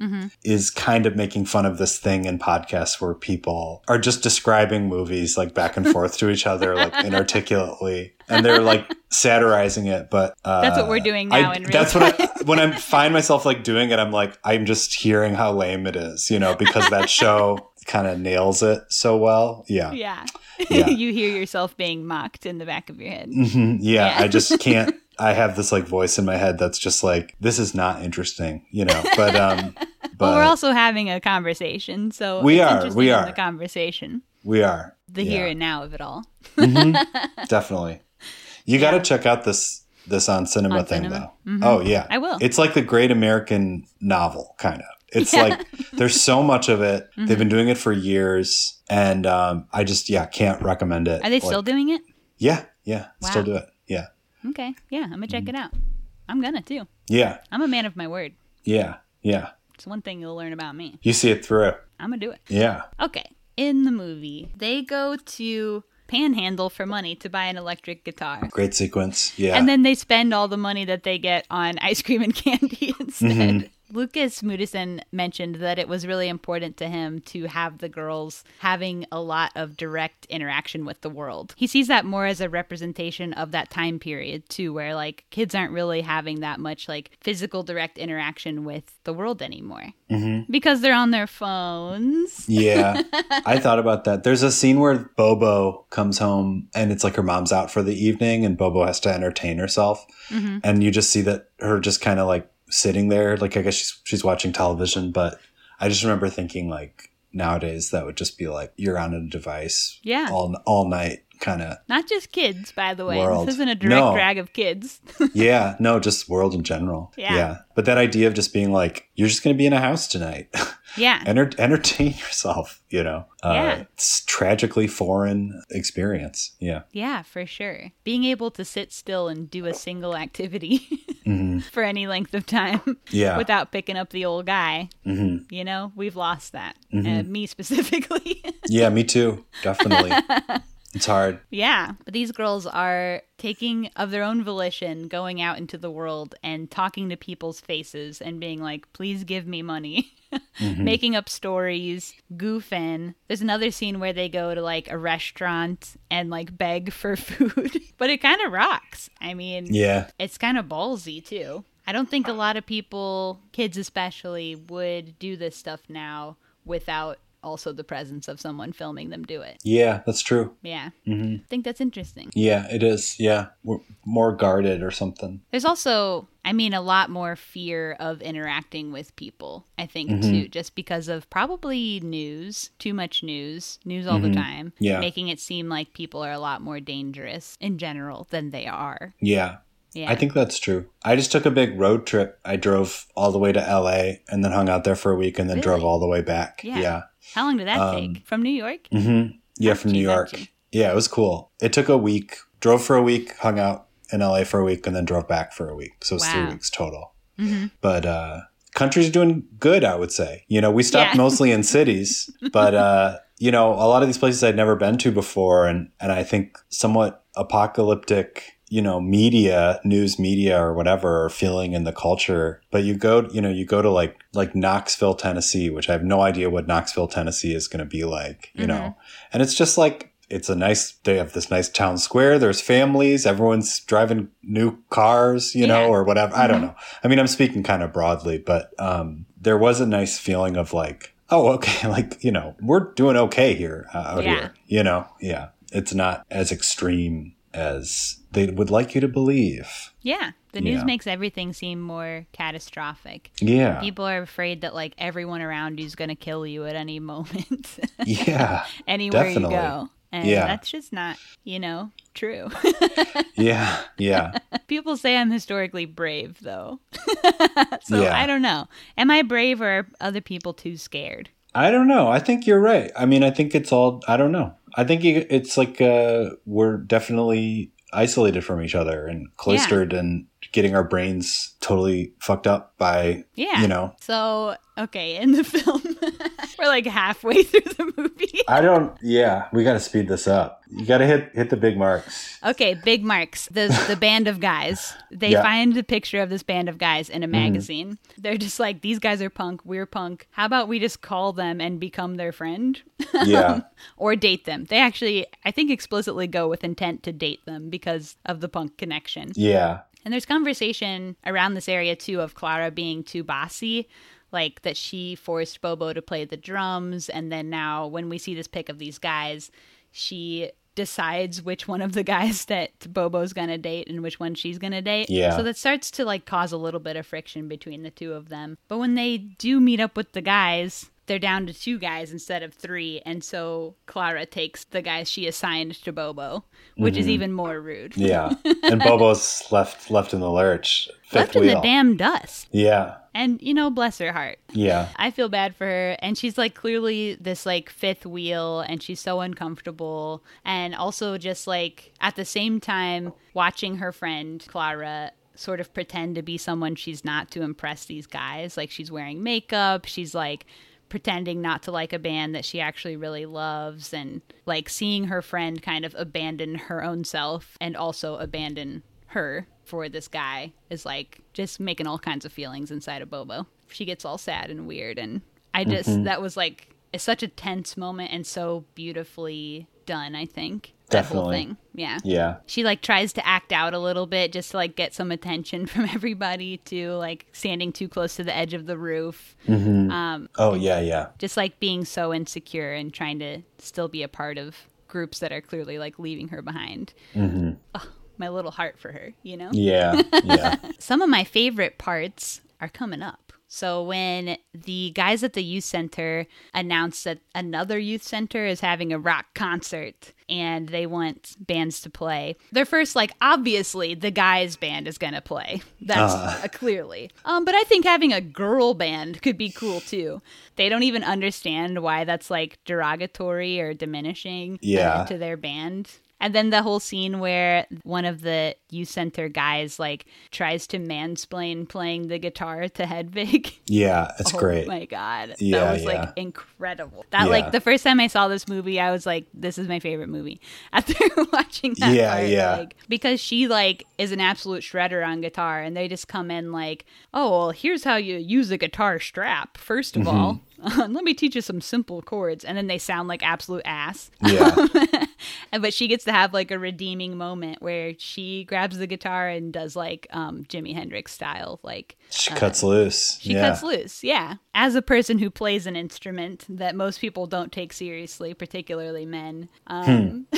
is kind of making fun of this thing in podcasts where people are just describing movies like back and forth to each other, like <laughs> inarticulately. And they're like satirizing it, but uh, That's what we're doing now I- in real That's what I, when I find myself like doing it, I'm like, I'm just hearing how lame it is, you know, because that show <laughs> kind of nails it so well. Yeah. Yeah. Yeah. <laughs> you hear yourself being mocked in the back of your head. Mhm. Yeah. Yeah. I just can't. <laughs> I have this like voice in my head that's just like, this is not interesting, you know, but, um, but <laughs> Well, we're also having a conversation, so We it's are, we are. the conversation, we are. the Yeah. here and now of it all. Definitely. You got to check out this, this on cinema On thing cinema? though. Oh yeah. I will. It's like the great American novel kind of. It's Yeah. like there's so much of it. <laughs> They've Mhm. been doing it for years, and um, I just yeah can't recommend it. Are they Like, still doing it? Yeah, yeah, still do it. Yeah, Okay. Yeah, I'm gonna check Mm. it out. I'm gonna too. yeah, I'm a man of my word. yeah, yeah. It's one thing you'll learn about me. You see it through. I'm gonna do it. Yeah, Okay. In the movie, they go to Panhandle for money to buy an electric guitar. great sequence. Yeah, And then they spend all the money that they get on ice cream and candy <laughs> instead. Mm-hmm. Lukas Moodysson mentioned that it was really important to him to have the girls having a lot of direct interaction with the world. He sees that more as a representation of that time period too, where like kids aren't really having that much like physical direct interaction with the world anymore Mhm. because they're on their phones. Yeah, <laughs> I thought about that. There's a scene where Bobo comes home and it's like her mom's out for the evening and Bobo has to entertain herself. Mm-hmm. And you just see that her just kind of like sitting there. Like, I guess she's, she's watching television, but I just remember thinking like nowadays that would just be like you're on a device Yeah. all, all night kind of. Not just kids, by the way. World. This isn't a direct No. drag of kids. <laughs> Yeah, no, just world in general. Yeah. But that idea of just being like, you're just going to be in a house tonight. <laughs> yeah. Enter- entertain yourself, you know? Uh, Yeah. It's tragically foreign experience. Yeah. Yeah, for sure. Being able to sit still and do a single activity <laughs> hmm for any length of time Yeah. without picking up the old guy, hmm you know, we've lost that. Mm-hmm. Uh, me specifically. Yeah, me too. Definitely. It's hard. yeah. But these girls are taking of their own volition, going out into the world and talking to people's faces and being like, please give me money. <laughs> Mm-hmm. Making up stories, goofing. There's another scene where they go to like a restaurant and like beg for <laughs> food, but it kind of rocks. I mean, Yeah. it's kind of ballsy too. I don't think a lot of people, kids especially, would do this stuff now without also the presence of someone filming them do it. Yeah, that's true. Yeah. hmm I think that's interesting. Yeah, it is. Yeah. We're more guarded or something. There's also, I mean, a lot more fear of interacting with people, I think, Mhm. too, just because of probably news, too much news, news all the Mhm. time, Yeah. making it seem like people are a lot more dangerous in general than they are. Yeah. Yeah. I think that's true. I just took a big road trip. I drove all the way to LA and then hung out there for a week and then drove all the way back. Yeah. Yeah. How long did that Um, take? From New York? hmm Yeah, from New York. Yeah, it was cool. It took a week. Drove for a week, hung out in LA for a week, and then drove back for a week. So it was three weeks total. hmm But uh country's doing good, I would say. You know, we stopped Yeah. mostly in cities, <laughs> but uh, you know, a lot of these places I'd never been to before and and I think somewhat apocalyptic you know media news media or whatever are feeling in the culture but you go you know you go to like like knoxville tennessee which i have no idea what knoxville tennessee is going to be like you know and it's just like it's a nice they have this nice town square there's families everyone's driving new cars you know Yeah. or whatever i don't Mhm. know i mean i'm speaking kind of broadly but um there was a nice feeling of like oh okay <laughs> like you know we're doing okay here uh, out Yeah. here you know yeah it's not as extreme as they would like you to believe Yeah. The news Yeah. makes everything seem more catastrophic. yeah People are afraid that like everyone around you is going to kill you at any <laughs> moment, yeah <laughs> anywhere Definitely. you go. And Yeah. that's just not, you know, true. <laughs> yeah yeah People say I'm historically brave, though. so Yeah. I don't know. Am I brave or are other people too scared? I don't know. I think you're right. I mean, I think it's all. I don't know. I think it's like uh, we're definitely isolated from each other and cloistered and getting our brains totally fucked up by Yeah. you know. So, okay, <laughs> in the film, <laughs> we're like halfway <laughs> through the movie. I don't. Yeah, we got to speed this up. You got to hit hit the big marks. Okay, big marks. The the band of guys. They Yeah. find the picture of this band of guys in a Mm-hmm. magazine. They're just like, these guys are punk. We're punk. How about we just call them and become their friend, Yeah, or date them? They actually, I think, explicitly go with intent to date them because of the punk connection. yeah, And there's conversation around this area too of Klara being too bossy, like that she forced Bobo to play the drums, and then now when we see this pic of these guys, she decides which one of the guys <laughs> that Bobo's gonna date and which one she's gonna date. Yeah. So that starts to like cause a little bit of friction between the two of them. But when they do meet up with the guys, they're down to two guys instead of three, and so Klara takes the guys she assigned to Bobo, which is mm-hmm. even more rude. yeah. And <laughs> Bobo's left left in the lurch. Fifth Left in the damn dust. yeah, And, you know, bless her heart. Yeah. I feel bad for her. And she's like clearly this like fifth wheel and she's so uncomfortable. And also just like at the same time watching her friend Klara sort of pretend to be someone she's not to impress these guys. Like she's wearing makeup, she's like pretending not to like a band that she actually really loves and like seeing her friend kind of abandon her own self and also abandon her for this guy is like just making all kinds of feelings inside of Bobo. She gets all sad and weird and I just Mm-hmm. that was like it's such a tense moment and so beautifully done, I think. That whole Definitely. thing. Yeah. Yeah. She like tries to act out a little bit just to like get some attention <laughs> from everybody to like standing too close to the edge of the roof. Um Oh, yeah, yeah. just like being so insecure and trying to still be a part of groups that are clearly like leaving her behind. Mm-hmm. my little heart for her, you know? Yeah. Yeah. <laughs> Some of my favorite parts are coming up. So when the guys at the youth center announced that another youth center is having a rock concert and they want bands to play, they're first like obviously the guys band is going to play. That's uh, clearly. Um but I think having a girl band could be cool too. They don't even understand why that's like derogatory or diminishing Yeah. to their band. And then the whole scene where one of the youth center guys like tries to mansplain playing the guitar to Hedvig. <laughs> Yeah. It's great. Oh my god. Yeah, that was yeah. like incredible. That Yeah. like the first time I saw this movie, I was like, this is my favorite movie. <laughs> After watching that Yeah, part, yeah. like because she like is an absolute shredder on guitar and they just come in like, Oh, well, here's how you use a guitar strap, first Mm-hmm. of all. <laughs> Let me teach you some simple chords, and then they sound like absolute ass. Yeah. <laughs> But she gets to have like a redeeming moment where she grabs the guitar and does like um Jimi Hendrix style like She cuts loose. she yeah. cuts loose yeah as a person who plays an instrument that most people don't take seriously particularly men um <laughs>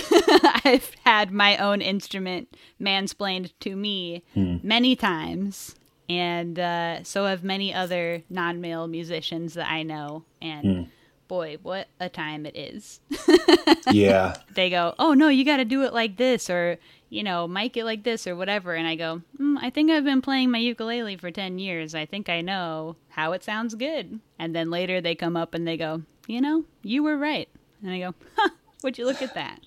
I've had my own instrument mansplained to me many times and uh, so have many other non-male musicians that I know and boy what a time it is <laughs> Yeah. they go, "Oh no, you got to do it like this," or you know, mic it like this, or whatever. And I go, mm, "I think I've been playing my ukulele for ten years. I think I know how it sounds good." And then later they come up and they go, "You know, you were right." And I go, huh, "Would you look at that?"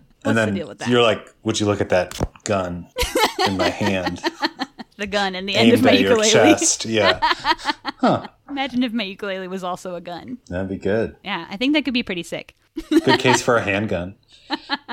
<laughs> <laughs> What's and then the deal with that? you're like, would you look at that gun in my hand <laughs> the gun and the end of my ukulele. chest? Yeah. <laughs> Imagine if my ukulele was also a gun. That'd be good. Yeah, I think that could be pretty sick. Good <laughs> case for a handgun.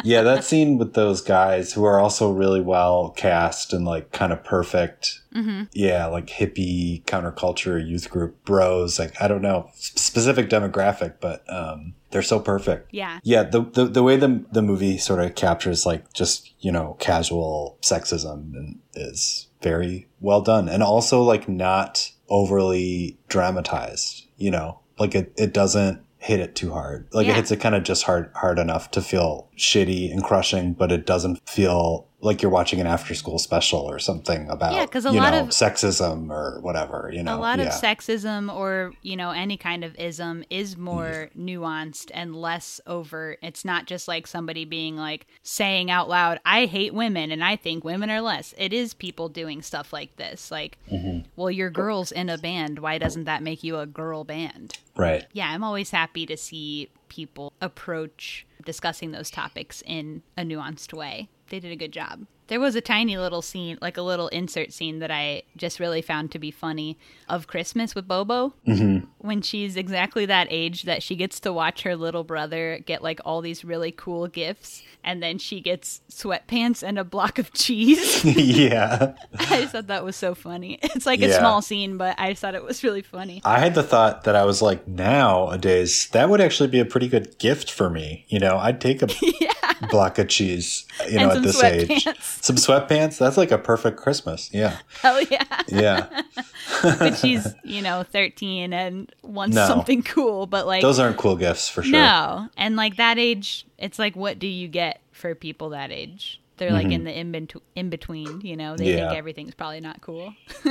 Yeah, that scene with those guys who are also really well cast and like kind of perfect. Mm-hmm. Yeah, like hippie counterculture youth group bros. Like I don't know specific demographic, but um, they're so perfect. Yeah. Yeah, the, the the way the the movie sort of captures like just you know casual sexism is very well done, and also like not overly dramatized. You know, like it it doesn't hit it too hard. Like Yeah. it hits it kind of just hard hard enough to feel shitty and crushing, but it doesn't feel like you're watching an after school special or something about Yeah, 'cause a you lot know of- sexism or whatever. You know, a lot yeah. of sexism or you know any kind of ism is more mm-hmm. nuanced and less overt it's not just like somebody being like saying out loud i hate women and i think women are less it is people doing stuff like this like mm-hmm. well you're girls in a band why doesn't that make you a girl band right. yeah i'm always happy to see people approach discussing those topics in a nuanced way they did a good job. There was a tiny little scene like a little insert scene that i just really found to be funny of christmas with bobo. Mm-hmm. When she's exactly that age that she gets to watch her little brother get like all these really cool gifts and then she gets sweatpants and a block of cheese. <laughs> Yeah. <laughs> i just thought that was so funny. It's like a small scene but i just thought it was really funny. I had the thought that I was like, nowadays, that would actually be a pretty good gift for me. You know, I'd take a <laughs> block of cheese, you know, at this age. Some sweatpants. That's like a perfect Christmas. Yeah. hell yeah Yeah. <laughs> but she's you know 13 and wants No. something cool but like Those aren't cool gifts for sure. no and like that age it's like what do you get for people that age they're like in the in, in between you know they Mm-hmm. Yeah. Mm-hmm. think everything's probably not cool <laughs>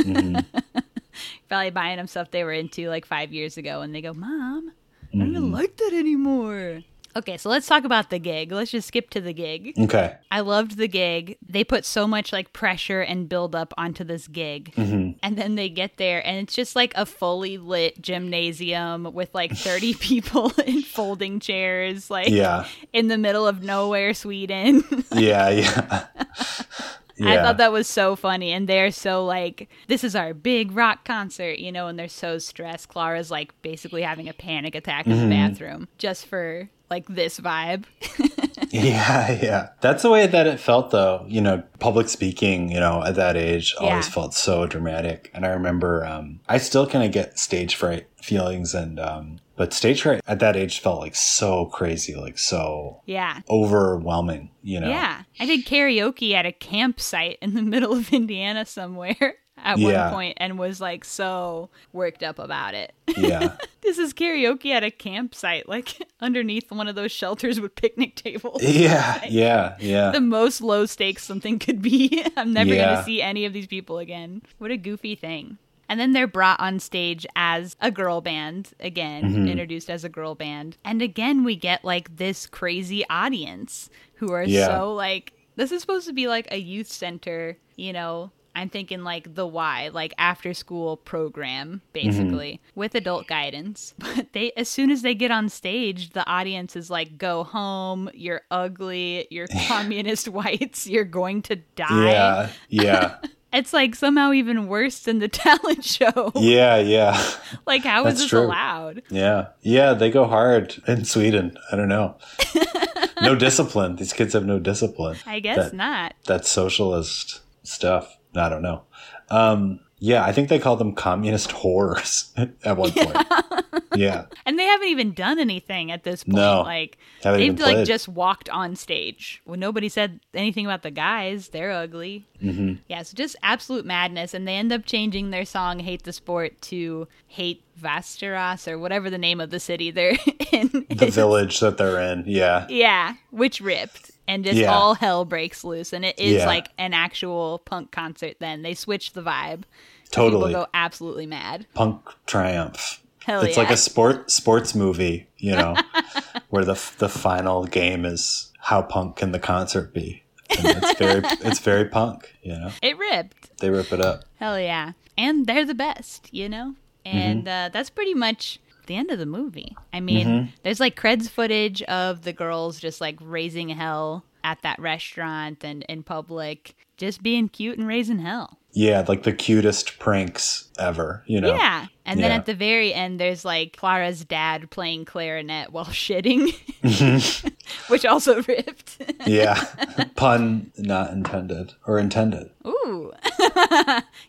probably buying them stuff they were into like five years ago and they go mom i don't Mm-hmm. even like that anymore Okay, so let's talk about the gig. Let's just skip to the gig. Okay. I loved the gig. They put so much like pressure and build up onto this gig. Mm-hmm. And then they get there and it's just like a fully lit gymnasium with like <laughs> 30 people <laughs> in folding chairs, like Yeah. in the middle of nowhere, Sweden. Yeah. <laughs> Yeah. yeah. I thought that was so funny. And they're so like, this is our big rock concert, you know, and they're so stressed. Klara's like basically having a panic attack in Mm-hmm. the bathroom just for like this vibe. <laughs> Yeah, yeah. That's the way that it felt though. You know, public speaking, you know, at that age always Yeah. felt so dramatic. And I remember um I still kind of get stage fright feelings and um but stage fright at that age felt like so crazy, like so yeah. overwhelming, you know. Yeah. I did karaoke at a campsite in the middle of Indiana somewhere <laughs> at Yeah. one point and was like so worked up about it. Yeah. <laughs> this is karaoke at a campsite, like <laughs> underneath one of those shelters with picnic tables. Yeah. <laughs> Yeah. Yeah. the most low stakes something could be. I'm never going to see any of these people again. What a goofy thing. And then they're brought on stage as a girl band, again, Mm-hmm. introduced as a girl band. And again, we get like this crazy audience who are Yeah. so like, this is supposed to be like a youth center, you know. I'm thinking like the why, like after school program, mm-hmm. basically, with adult guidance. <laughs> But they, as soon as they get on stage, the audience is like, go home, you're ugly, you're <laughs> communist whites, you're going to die. Yeah. Yeah. <laughs> It's like somehow even worse than the talent show. Yeah. Yeah. Like, how is That's this true. allowed? Yeah. Yeah. They go hard in Sweden. I don't know. no discipline. These kids have no discipline. I guess That- not. that socialist stuff. I don't know. Um, yeah, I think they call them communist <laughs> whores at one point. Yeah. <laughs> And they haven't even done anything at this point. No. like they've like played. just walked on stage. When nobody said anything about the guys, they're ugly. Mm-hmm. Yeah, so just absolute madness. And they end up changing their song "Hate the Sport" to "Hate Vasteras" or whatever the name of the city they're <laughs> in. The is. village that they're in. Yeah. Yeah, which ripped. And just Yeah. all hell breaks loose. And it is Yeah. like an actual punk concert then. They switch the vibe. Totally. People go absolutely mad. Punk triumph. Hell it's yeah. like a sport sports movie, you know, <laughs> where the the final game is how punk can the concert be? And it's very <laughs> it's very punk, you know. It ripped. They rip it up. Hell yeah. And they're the best, you know? And Mm-hmm. uh, that's pretty much the end of the movie. I mean, Mm-hmm. there's like creds footage of the girls just like raising hell at that restaurant and in public, just being cute and raising hell. Yeah, like the cutest pranks ever, you know. Yeah. And then Yeah. at the very end, there's like Klara's dad playing clarinet while <laughs> shitting, <laughs> <laughs> which also ripped. Yeah. Pun not intended or intended. Ooh.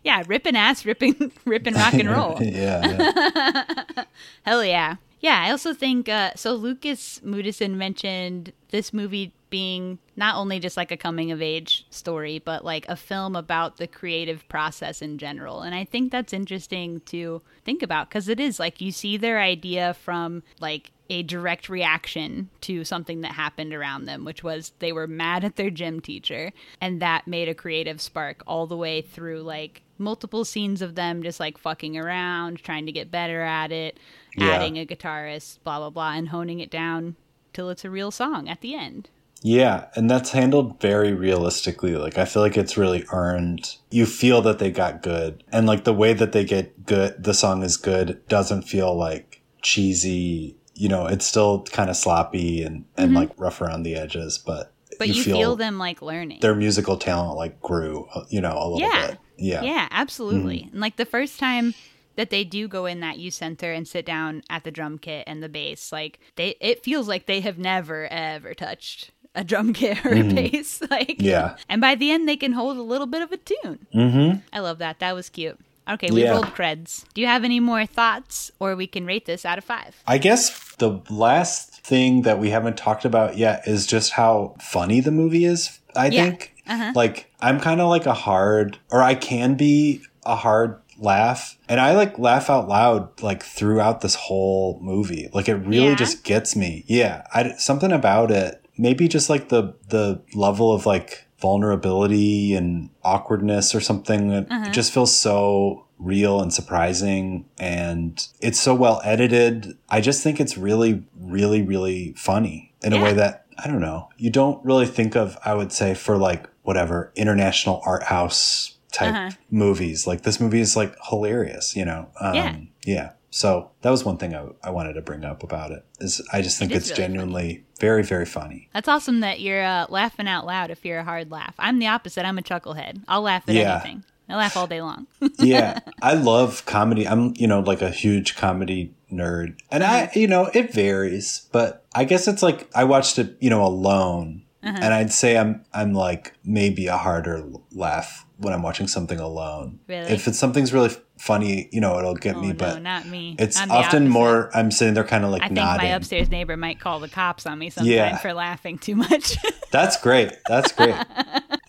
yeah, ripping ass, ripping, ripping rock and roll. yeah, yeah. Hell yeah. Yeah, I also think uh, so. Lukas Moodysson mentioned this movie being not only just like a coming of age story, but like a film about the creative process in general. And I think that's interesting to think about because it is like you see their idea from like a direct reaction to something that happened around them, which was they were mad at their gym teacher, and that made a creative spark all the way through like multiple scenes of them just like fucking around, trying to get better at it, Yeah. adding a guitarist, blah blah blah, and honing it down till it's a real song at the end. Yeah, and that's handled very realistically. Like I feel like it's really earned. You feel that they got good. And like the way that they get good, the song is good doesn't feel like cheesy, you know, it's still kind of sloppy and and like rough around the edges, but Mm-hmm. But you, feel, them like learning. their musical talent like grew, uh, you know, a little Yeah. bit. Yeah. Yeah, absolutely. Mm-hmm. And like the first time that they do go in that youth center and sit down at the drum kit and the bass, like they it feels like they have never ever touched a drum kit or a bass. <laughs> Like Mm-hmm. Yeah. And by the end they can hold a little bit of a tune. Mhm. I love that. That was cute. Okay, we Yeah. rolled creds. Do you have any more thoughts or we can rate this out of 5? I guess the last thing that we haven't talked about yet is just how funny the movie is. I Yeah. think Uh-huh. like I'm kind of like a hard, or I can be a hard laugh, and I like laugh out loud like throughout this whole movie. Like it really Yeah? just gets me. Yeah, I, something about it. Maybe just like the the level of like vulnerability and awkwardness or something. It Uh-huh. just feels so real and surprising and it's so well edited. I just think it's really, really, really funny. in a way that I don't know. You don't really think of. I would say for like whatever international art house type Uh-huh. movies. Like this movie is like hilarious. You know. Um, Yeah. Yeah. So that was one thing I, I wanted to bring up about it. Is I just think It it's really genuinely very very funny. That's awesome that you're uh, laughing out loud if you're a hard laugh. I'm the opposite. I'm a chucklehead. I'll laugh at Yeah. anything. I laugh all day long. <laughs> yeah, I love comedy. I'm, you know, like a huge comedy nerd. And I, you know, it varies, but I guess it's like I watched it, you know, alone. Uh-huh. And I'd say I'm I'm like maybe a harder laugh when I'm watching something alone. Really? If it's something's really funny, you know, it'll get oh me, no, but not me. it's I'm often more I'm sitting there kind of like I think nodding. my upstairs neighbor might call the cops on me sometime Yeah. for laughing too much. <laughs> That's great. That's great.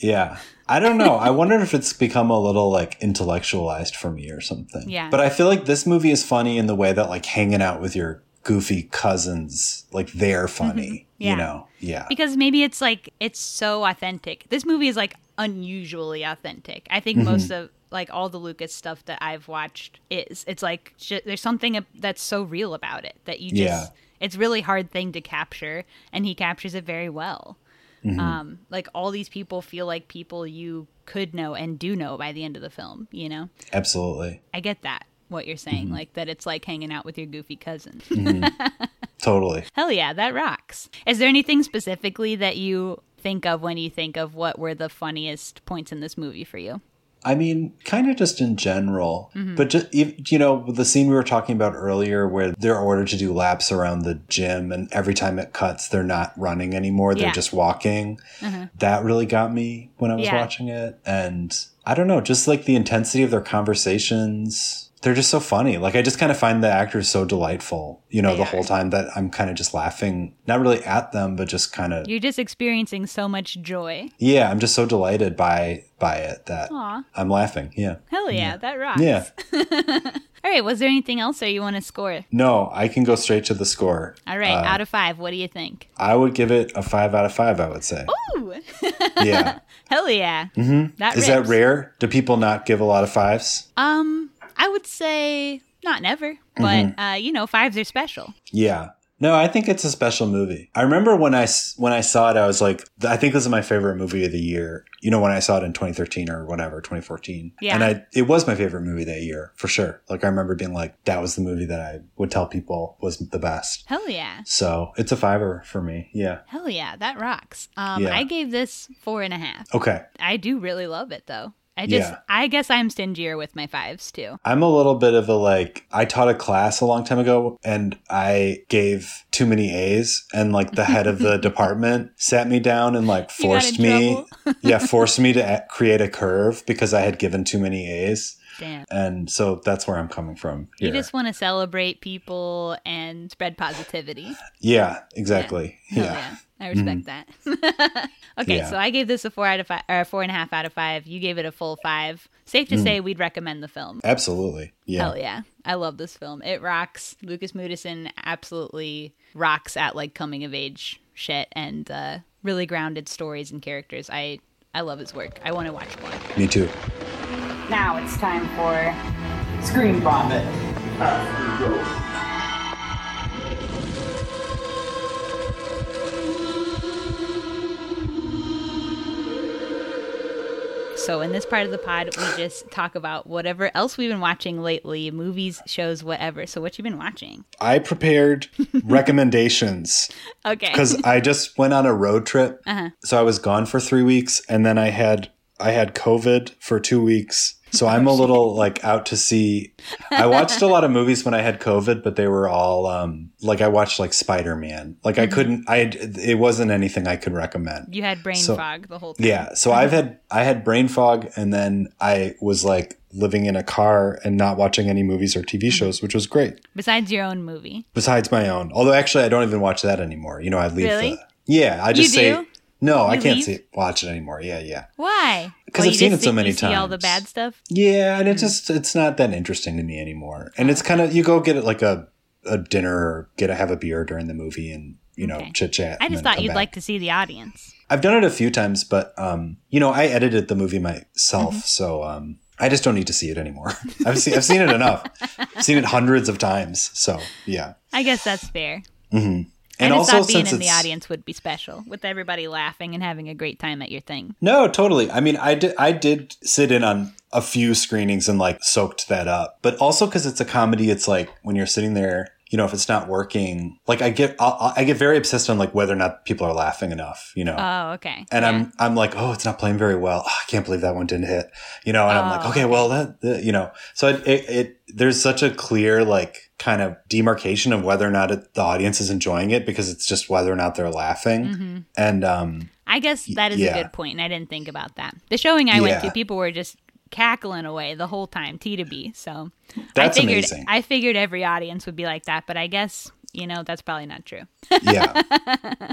yeah. I don't know. I wonder if it's become a little like intellectualized for me or something. Yeah. But I feel like this movie is funny in the way that like hanging out with your goofy cousins, like they're funny. Mm-hmm. Yeah. You know? Yeah. because maybe it's like it's so authentic. This movie is like unusually authentic. I Mm-hmm. think most of like all the Lukas stuff that I've watched is it's like j- there's something that's so real about it that you just Yeah. it's really hard thing to capture and he captures it very well. Mm-hmm. Um like all these people feel like people you could know and do know by the end of the film, you know. Absolutely. I get that what you're saying Mm-hmm. like that it's like hanging out with your goofy cousin. <laughs> Totally. Hell yeah, that rocks. Is there anything specifically that you think of when you think of what were the funniest points in this movie for you? I mean, kind of just in general, Mm-hmm. but just you know, the scene we were talking about earlier, where they're ordered to do laps around the gym, and every time it cuts, they're not running anymore; they're Yeah. just walking. That really got me when I was Yeah. watching it, and I don't know, just like the intensity of their conversations. They're just so funny. Like I just kind of find the actors so delightful, you know, They the are. whole time that I'm kind of just laughing, not really at them, but just kind of You're just experiencing so much joy. yeah. I'm just so delighted by by it that Aw. I'm laughing. Yeah, Hell yeah, that rocks. yeah. <laughs> All right, was there anything else or you want to score? No, I can go straight to the score. All right, Uh, out of five, what do you think? I would give it a five out of five. I would say. Ooh, <laughs> Yeah, hell yeah. Mm-hmm. That is that rare? Do people not give a lot of fives? Um, I would say not never, but Mm-hmm. uh, you know, fives are special. Yeah. No, I think it's a special movie. I remember when I when I saw it, I was like, I think this is my favorite movie of the year. You know, when I saw it in 2013 or whatever, 2014. Yeah. And I, it was my favorite movie that year for sure. Like I remember being like, that was the movie that I would tell people was the best. Hell yeah. So it's a fiver for me. Yeah. Hell yeah, that rocks. Um, Yeah. I gave this four and a half. Okay. I do really love it though. I just, Yeah. I guess I'm stingier with my fives too. I'm a little bit of a like I taught a class a long time ago and I gave too many A's and like the head of the <laughs> department sat me down and like You got in forced me yeah forced me to <laughs> create a curve because I had given too many A's Damn. and so that's where I'm coming from You just want to celebrate people and spread positivity. yeah exactly yeah, yeah. I respect that. <laughs> okay, Yeah. so I gave this a four out of five, or a four and a half out of five. You gave it a full five. Safe to Mm. say we'd recommend the film. absolutely yeah Hell yeah. I love this film. It rocks. Lukas Moodysson absolutely rocks at like coming of age shit and uh, really grounded stories and characters. I I love his work. I want to watch more. me too Now it's time for Scream Vomit. So in this part of the pod, we just talk about whatever else we've been watching lately, movies, shows, whatever. So what you've been watching? I prepared <laughs> recommendations Okay. because I just went on a road trip. Uh-huh. So I was gone for three weeks, and then I had I had COVID for two weeks. So I'm a little like out to see. I watched a lot of movies when I had COVID, but they were all um like I watched like Spider Man. Like I Mm-hmm. couldn't. I it wasn't anything I could recommend. you had brain So- fog the whole time. Yeah. So I've had I had brain fog, and then I was like living in a car and not watching any movies or Mm-hmm. TV shows, which was great. Besides your own movie. Besides my own, although actually I don't even watch that anymore. You know, I leave Really? the yeah. I just You say no. I can't leave? see watch it anymore. Yeah, yeah, Why? 'Cause Well, I've seen it so many you See all the bad stuff. yeah. And Hmm. it just it's not that interesting to me anymore. And it's kind of you go get it like a a dinner or get a have a beer during the movie and you know Okay. chit chat. I just thought you'd like to see the audience. I've done it a few times, but um, you know, I edited the movie myself, Mm-hmm. so um, I just don't need to see it anymore. <laughs> I've seen I've seen it enough. I've seen it hundreds of times. So yeah, I guess that's fair. Mm-hmm. And also thought being since in the audience would be special with everybody laughing and having a great time at your thing. No, totally. I mean, I did, I did sit in on a few screenings and like soaked that up, but also because it's a comedy, it's like when you're sitting there, you know, if it's not working, like I get, I'll, I get very obsessed on like whether or not people are laughing enough, you know. Oh, okay. and Yeah. I'm, I'm like, oh, it's not playing very well. Oh, I can't believe that one didn't hit, you know. And I'm like, Oh, okay, well, that, that you know. So it, it, it, there's such a clear like kind of demarcation of whether or not it, the audience is enjoying it because it's just whether or not they're laughing. Mm-hmm. And um, I guess that is yeah. a good point, and I didn't think about that. The showing I went to, people were just cackling away the whole time, T to B. So That's I figured, amazing. I figured every audience would be like that, but I guess you know that's probably not true. yeah.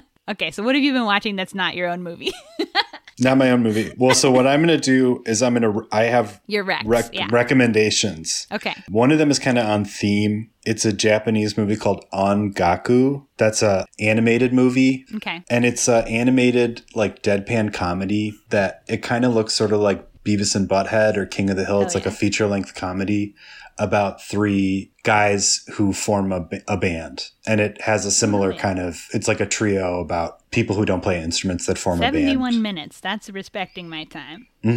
<laughs> Okay, so what have you been watching that's not your own movie? <laughs> Not my own movie. Well, so what I'm going to do is I'm going to, I have Your Rex, rec- yeah. recommendations. Okay. One of them is kind of on theme. It's a Japanese movie called Ongaku. That's a animated movie. Okay. And it's a animated like deadpan comedy that it kind of looks sort of like Beavis and Butthead or King of the Hill. It's Oh, like a feature length comedy about three guys who form a, a band. And it has a similar yeah. kind of, it's like a trio about people who don't play instruments that form a band. 71 minutes. That's respecting my time. hmm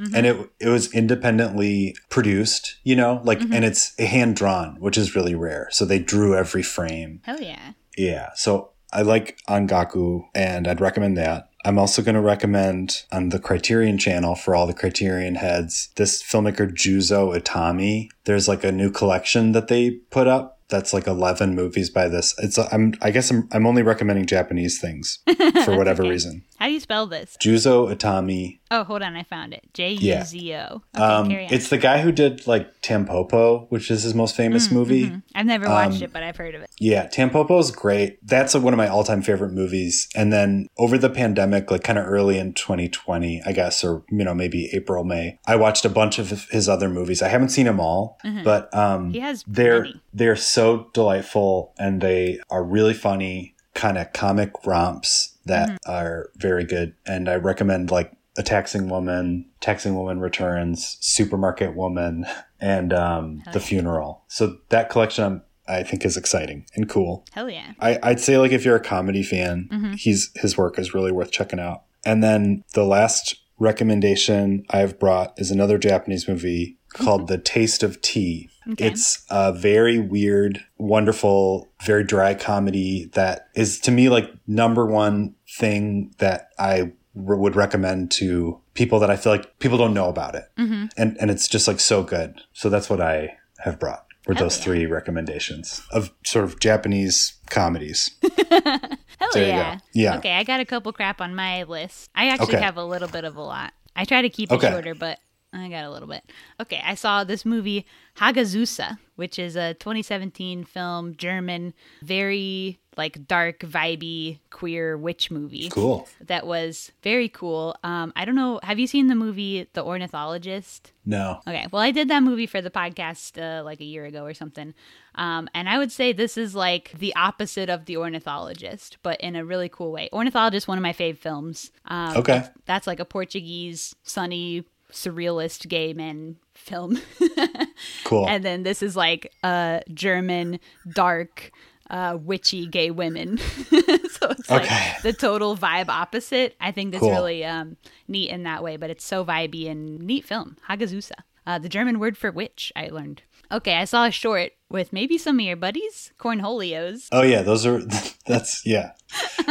Mm-hmm. And it it was independently produced, you know, like, Mm-hmm. and it's hand drawn, which is really rare. So they drew every frame. Oh, yeah. Yeah. So I like Ongaku, and I'd recommend that. I'm also going to recommend on the Criterion channel for all the Criterion heads this filmmaker Juzo Itami. There's like a new collection that they put up. That's like 11 movies by this. It's I'm I guess I'm I'm only recommending Japanese things <laughs> for whatever okay. reason. How do you spell this? Juzo Itami Oh, hold on. I found it. J U Z O. Okay, Um, it's the guy who did like Tampopo, which is his most famous movie. I've never watched um, it, but I've heard of it. Yeah, Tampopo is great. That's one of my all-time favorite movies. And then over the pandemic, like kind of early in 2020, I guess, or you know maybe April, May, I watched a bunch of his other movies. I haven't seen them all, but um, Mm-hmm. He has they're many. they're so delightful and they are really funny, kind of comic romps that Mm-hmm. are very good. And I recommend like a taxing woman, taxing woman returns, supermarket woman, and um, the funeral. So that collection I'm, I think is exciting and cool. Hell yeah. I, I'd say like if you're a comedy fan, Mm-hmm. he's his work is really worth checking out. And then the last recommendation I've brought is another Japanese movie called The Taste of Tea. Okay. It's a very weird, wonderful, very dry comedy that is to me like number one thing that I r- would recommend to people that I feel like people don't know about it. Mm-hmm. And and it's just like so good. So that's what I have brought. Were Hell those yeah. three recommendations of sort of Japanese comedies? <laughs> Hell There yeah. Yeah. Okay, I got a couple crap on my list. I actually Okay. have a little bit of a lot. I try to keep it Okay. shorter, but I got a little bit. Okay, I saw this movie Hagazussa, which is a 2017 film, German, very like dark, vibey, queer witch movie. Cool. That was very cool. Um, I don't know. Have you seen the movie The Ornithologist? No. Okay, well, I did that movie for the podcast uh, like a year ago or something. Um, and I would say this is like the opposite of The Ornithologist, but in a really cool way. Ornithologist, one of my fave films. Um, Okay. that's, that's like a Portuguese, sunny, surrealist gay men film. <laughs> Cool. and then this is like a German, dark, uh, witchy gay women. <laughs> so it's Okay. like the total vibe opposite. I think that's Cool. really um, neat in that way, but it's so vibey and neat film. Hagazussa, uh, the German word for witch, I learned. Okay, I saw a short with maybe some of your buddies, Cornholios. oh yeah, those are <laughs> that's yeah. <laughs>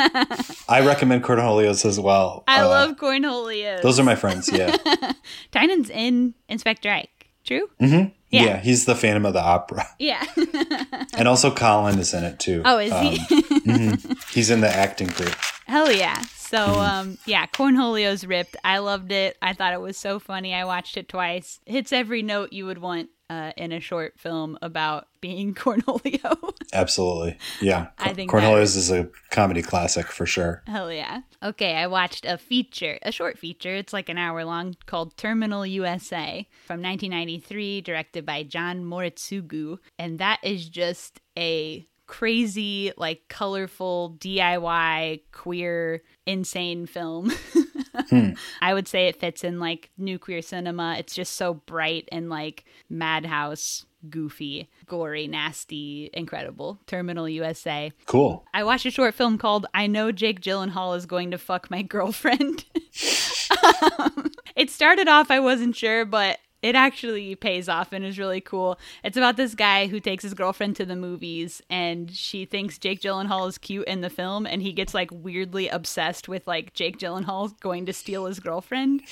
I recommend Cornholios as well. I Uh, love Cornholios. those are my friends. Yeah. <laughs> Tynan's in Inspector Ike. True? yeah. Yeah. he's the Phantom of the Opera, Yeah. and also Colin is in it too. oh, is he? Um, he's in the acting group. Hell yeah. So, Mm-hmm. um, yeah, Cornholio's ripped. I loved it. I thought it was so funny. I watched it twice. Hits every note you would want uh, in a short film about being <laughs> Cornholio. Absolutely. Yeah. <laughs> I think Cornholios is a comedy classic for sure. Hell yeah. Okay, I watched a feature, a short feature. It's like an hour long called Terminal USA from 1993, directed by Jon Moritsugu. And that is just a crazy, like colorful DIY queer insane film. <laughs> <laughs> I would say it fits in like new queer cinema. It's just so bright and like madhouse goofy, gory, nasty, incredible. Terminal USA. Cool. I watched a short film called I Know Jake Gyllenhaal is Going to Fuck My Girlfriend. <laughs> um, it started off, I wasn't sure, but it actually pays off and is really cool. It's about this guy who takes his girlfriend to the movies and she thinks Jake Gyllenhaal is cute in the film and he gets like weirdly obsessed with like Jake Gyllenhaal going to steal his girlfriend.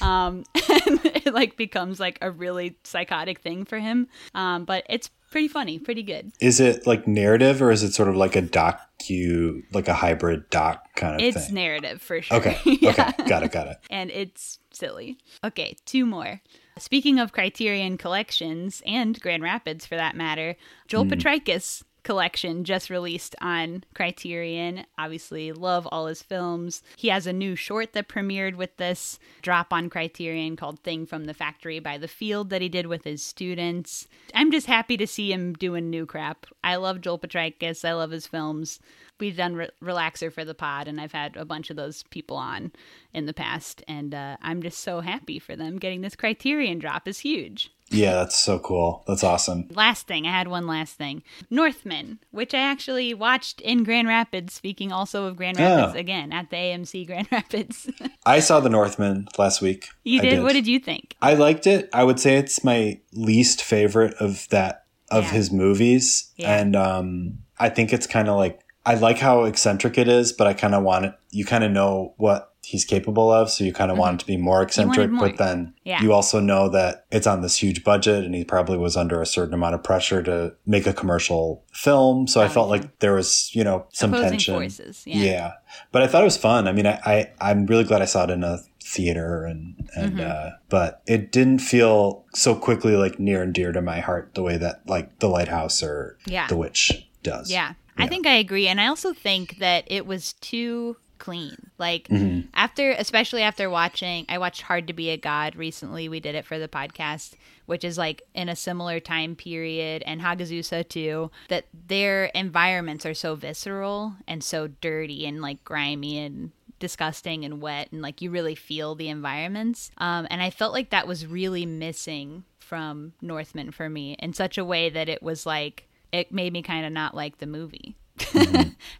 Um, <laughs> and it like becomes like a really psychotic thing for him. Um, but it's pretty funny, pretty good. Is it like narrative or is it sort of like a docu, like a hybrid doc kind of It's thing? narrative for sure. Okay. <laughs> Yeah. Okay. Got it. Got it. and it's silly. Okay, two more. Speaking of Criterion collections and Grand Rapids for that matter, Joel hmm. Potrykus collection just released on Criterion. Obviously, love all his films. He has a new short that premiered with this drop on Criterion called Thing from the Factory by the Field that he did with his students. I'm just happy to see him doing new crap. I love Joel Potrykus. I love his films. We've done Re- Relaxer for the pod, and I've had a bunch of those people on in the past, and uh, I'm just so happy for them. Getting this Criterion drop is huge. Yeah, that's so cool. That's awesome. Last thing, I had one last thing. Northman, which I actually watched in Grand Rapids, speaking also of Grand Rapids again at the AMC Grand <laughs> Rapids. I saw The Northman last week. you I did? What did you think? I liked it. I would say it's my least favorite of that of Yeah. his movies, Yeah. and um, I think it's kind of like I like how eccentric it is, but I kind of want it. You kind of know what he's capable of, so you kind of want it to be more eccentric. Mm-hmm. more. But then Yeah. you also know that it's on this huge budget, and he probably was under a certain amount of pressure to make a commercial film. So I Oh, felt yeah. like there was, you know, some Opposing tension. forces. Yeah. Yeah. but I thought it was fun. I mean, I, I I'm really glad I saw it in a theater, and and Mm-hmm. uh, but it didn't feel so quickly like near and dear to my heart the way that like the Lighthouse or Yeah. the Witch does. Yeah. I think I agree. And I also think that it was too clean. Like Mm-hmm. after especially after watching I watched Hard to Be a God recently. We did it for the podcast, which is like in a similar time period and Hagazussa too, that their environments are so visceral and so dirty and like grimy and disgusting and wet and like you really feel the environments. Um and I felt like that was really missing from Northman for me in such a way that it was like it made me kind of not like the movie <laughs>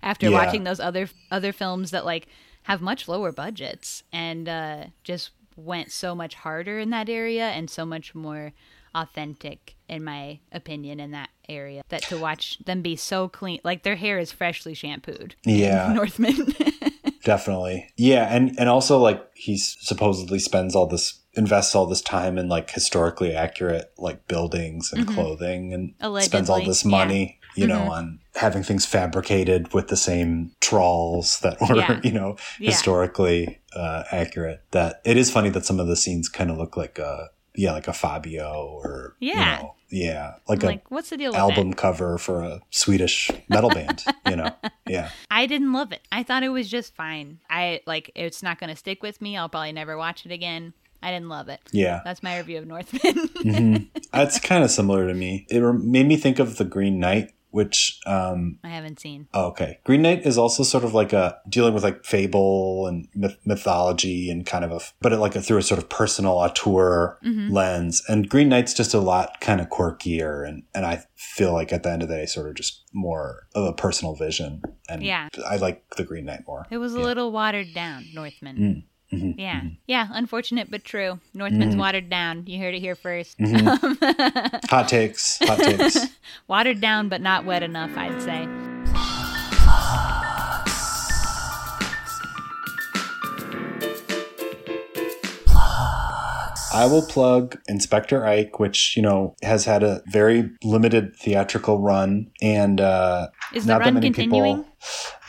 after Yeah. watching those other other films that like have much lower budgets and uh, just went so much harder in that area and so much more authentic in my opinion in that area that to watch them be so clean like their hair is freshly shampooed Yeah. <laughs> northman <laughs> definitely. Yeah, and and also like he supposedly spends all this invests all this time in like historically accurate like buildings and clothing and spends all Mm-hmm. Allegedly, this yeah. Mm-hmm. money you know on having things fabricated with the same trawls that were Yeah. <laughs> you know Yeah. historically uh, accurate that it is funny that some of the scenes kind of look like a yeah like a fabio or Yeah. you know, yeah like a like what's the deal album that cover for a swedish metal band you know <laughs> yeah i didn't love it i thought it was just fine i like it's not going to stick with me i'll probably never watch it again i didn't love it yeah that's my review of northman <laughs> That's kind of similar to me. It made me think of the Green Knight, which um i haven't seen oh, okay. Green Knight is also sort of like a dealing with like fable and myth- mythology and kind of a but it like a, through a sort of personal auteur lens. And Green Knight's just a lot kind of quirkier and and I feel like at the end of the day sort of just more of a personal vision. And Yeah. I like the Green Knight more. It was a Yeah. little watered down, Northman. Mm, mhm, yeah. Yeah, unfortunate but true. Northman's watered down. You heard it here first. Mm-hmm. <laughs> Hot takes. Hot takes. <laughs> watered down but not wet enough, I'd say. I will plug Inspector Ike, which, you know, has had a very limited theatrical run and uh Is the run continuing? people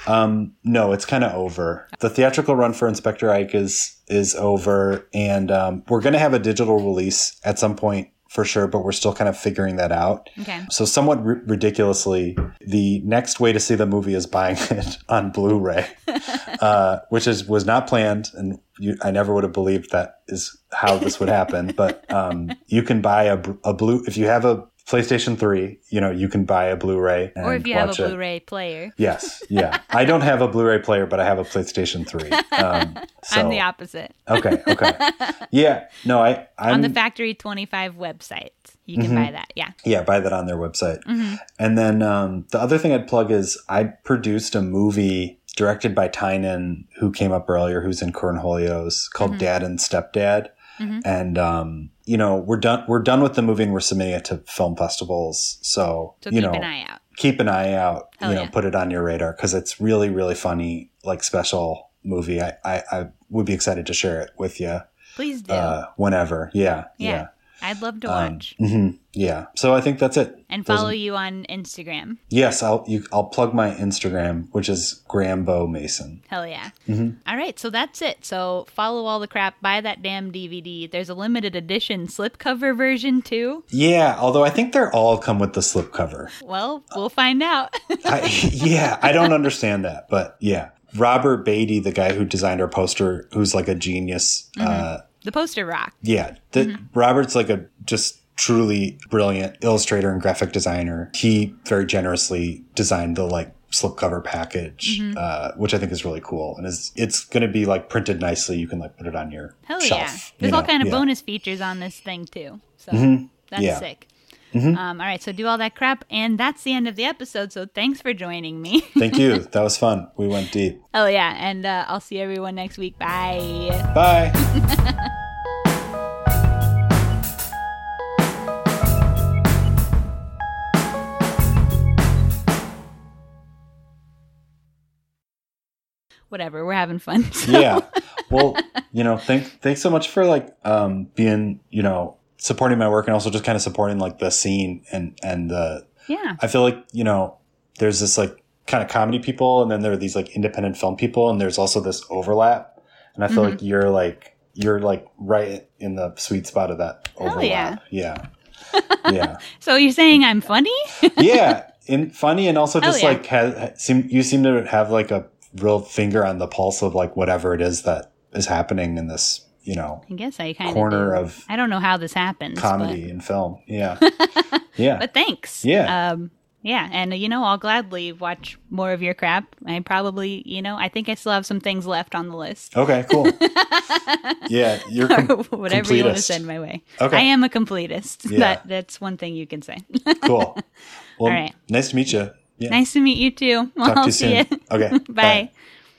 um no, it's kind of over. The theatrical run for Inspector Ike is is over and um we're going to have a digital release at some point for sure, but we're still kind of figuring that out. Okay. So, somewhat ri ridiculously, the next way to see the movie is buying <laughs> it on Blu-ray, <laughs> uh, which is was not planned, and you, I never would have believed that is how this would happen. but um, you can buy a, a blue if you have a PlayStation Three, you know you can buy a Blu-ray and Or if you have a. Blu-ray player. Yes, yeah. I don't have a Blu-ray player, but I have a PlayStation Three. Um, so, <laughs> I'm the opposite. okay, okay, <laughs> yeah. No, I I'm On the Factory 25 website. you can buy that. Yeah. Yeah, buy that on their website. Mm-hmm. And then um, the other thing I'd plug is I produced a movie directed by Tynan, who came up earlier, who's in Cornholio's, called Mm-hmm. Dad and Stepdad. And um, you know, we're done. We're done with the movie, and we're submitting it to film festivals. So, So you keep know, an eye out. keep an eye out. Hell you know, yeah. put it on your radar because it's really, really funny, like special movie. I, I, I would be excited to share it with you Please do. uh, whenever. Yeah, yeah. yeah. I'd love to Um, watch. mhm, yeah. So I think that's it. and Those- follow you on Instagram. Yes, I'll you, I'll plug my Instagram, which is Grambo Mason. Hell yeah. Mm-hmm. All right, so that's it. So follow all the crap, buy that damn DVD. There's a limited edition slipcover version too. Yeah, although I think they're all come with the slipcover. Well, we'll find out. I, yeah, I don't understand that, but yeah. Robert Beatty, the guy who designed our poster, who's like a genius. Uh, the poster rock. yeah, the, Robert's like a just truly brilliant illustrator and graphic designer. He very generously designed the like slipcover package, uh, which I think is really cool, and is it's going to be like printed nicely. You can like put it on your Hell shelf. yeah. There's all know? kind of Yeah. Mm-hmm. bonus features on this thing too. So that's Yeah. Mm-hmm. sick. Um, all right, so do all that crap, and that's the end of the episode. So thanks for joining me. <laughs> Thank you. <laughs> That was fun. We went deep. oh yeah, and uh, I'll see everyone next week. Bye. Bye. <laughs> Whatever, we're having fun. <laughs> So- yeah. Well, you know, thank thanks so much for like um being, you know, supporting my work and also just kind of supporting like the scene and and the yeah. I feel like, you know, there's this like kind of comedy people and then there are these like independent film people and there's also this overlap. And I feel Mm-hmm. like you're like you're like right in the sweet spot of that Hell overlap. Yeah. <laughs> Yeah. So you're saying I'm funny? yeah, and funny, and also just yeah. like has, seem you seem to have like a real finger on the pulse of like whatever it is that is happening in this you know I guess I kind of corner of. of I don't know how this happens. comedy and film. Yeah, <laughs> yeah, But, but thanks. Yeah. Um, yeah, and you know, I'll gladly watch more of your crap. I probably, you know, I think I still have some things left on the list. okay, cool. <laughs> yeah, you're com- Whatever you want to send my way. Okay. I am a completist. <laughs> Yeah. That that's one thing you can say. cool. Well, All right. nice to meet you. Yeah. nice to meet you too. Well, <laughs> Talk to I'll you see soon. you. Okay. <laughs> Bye.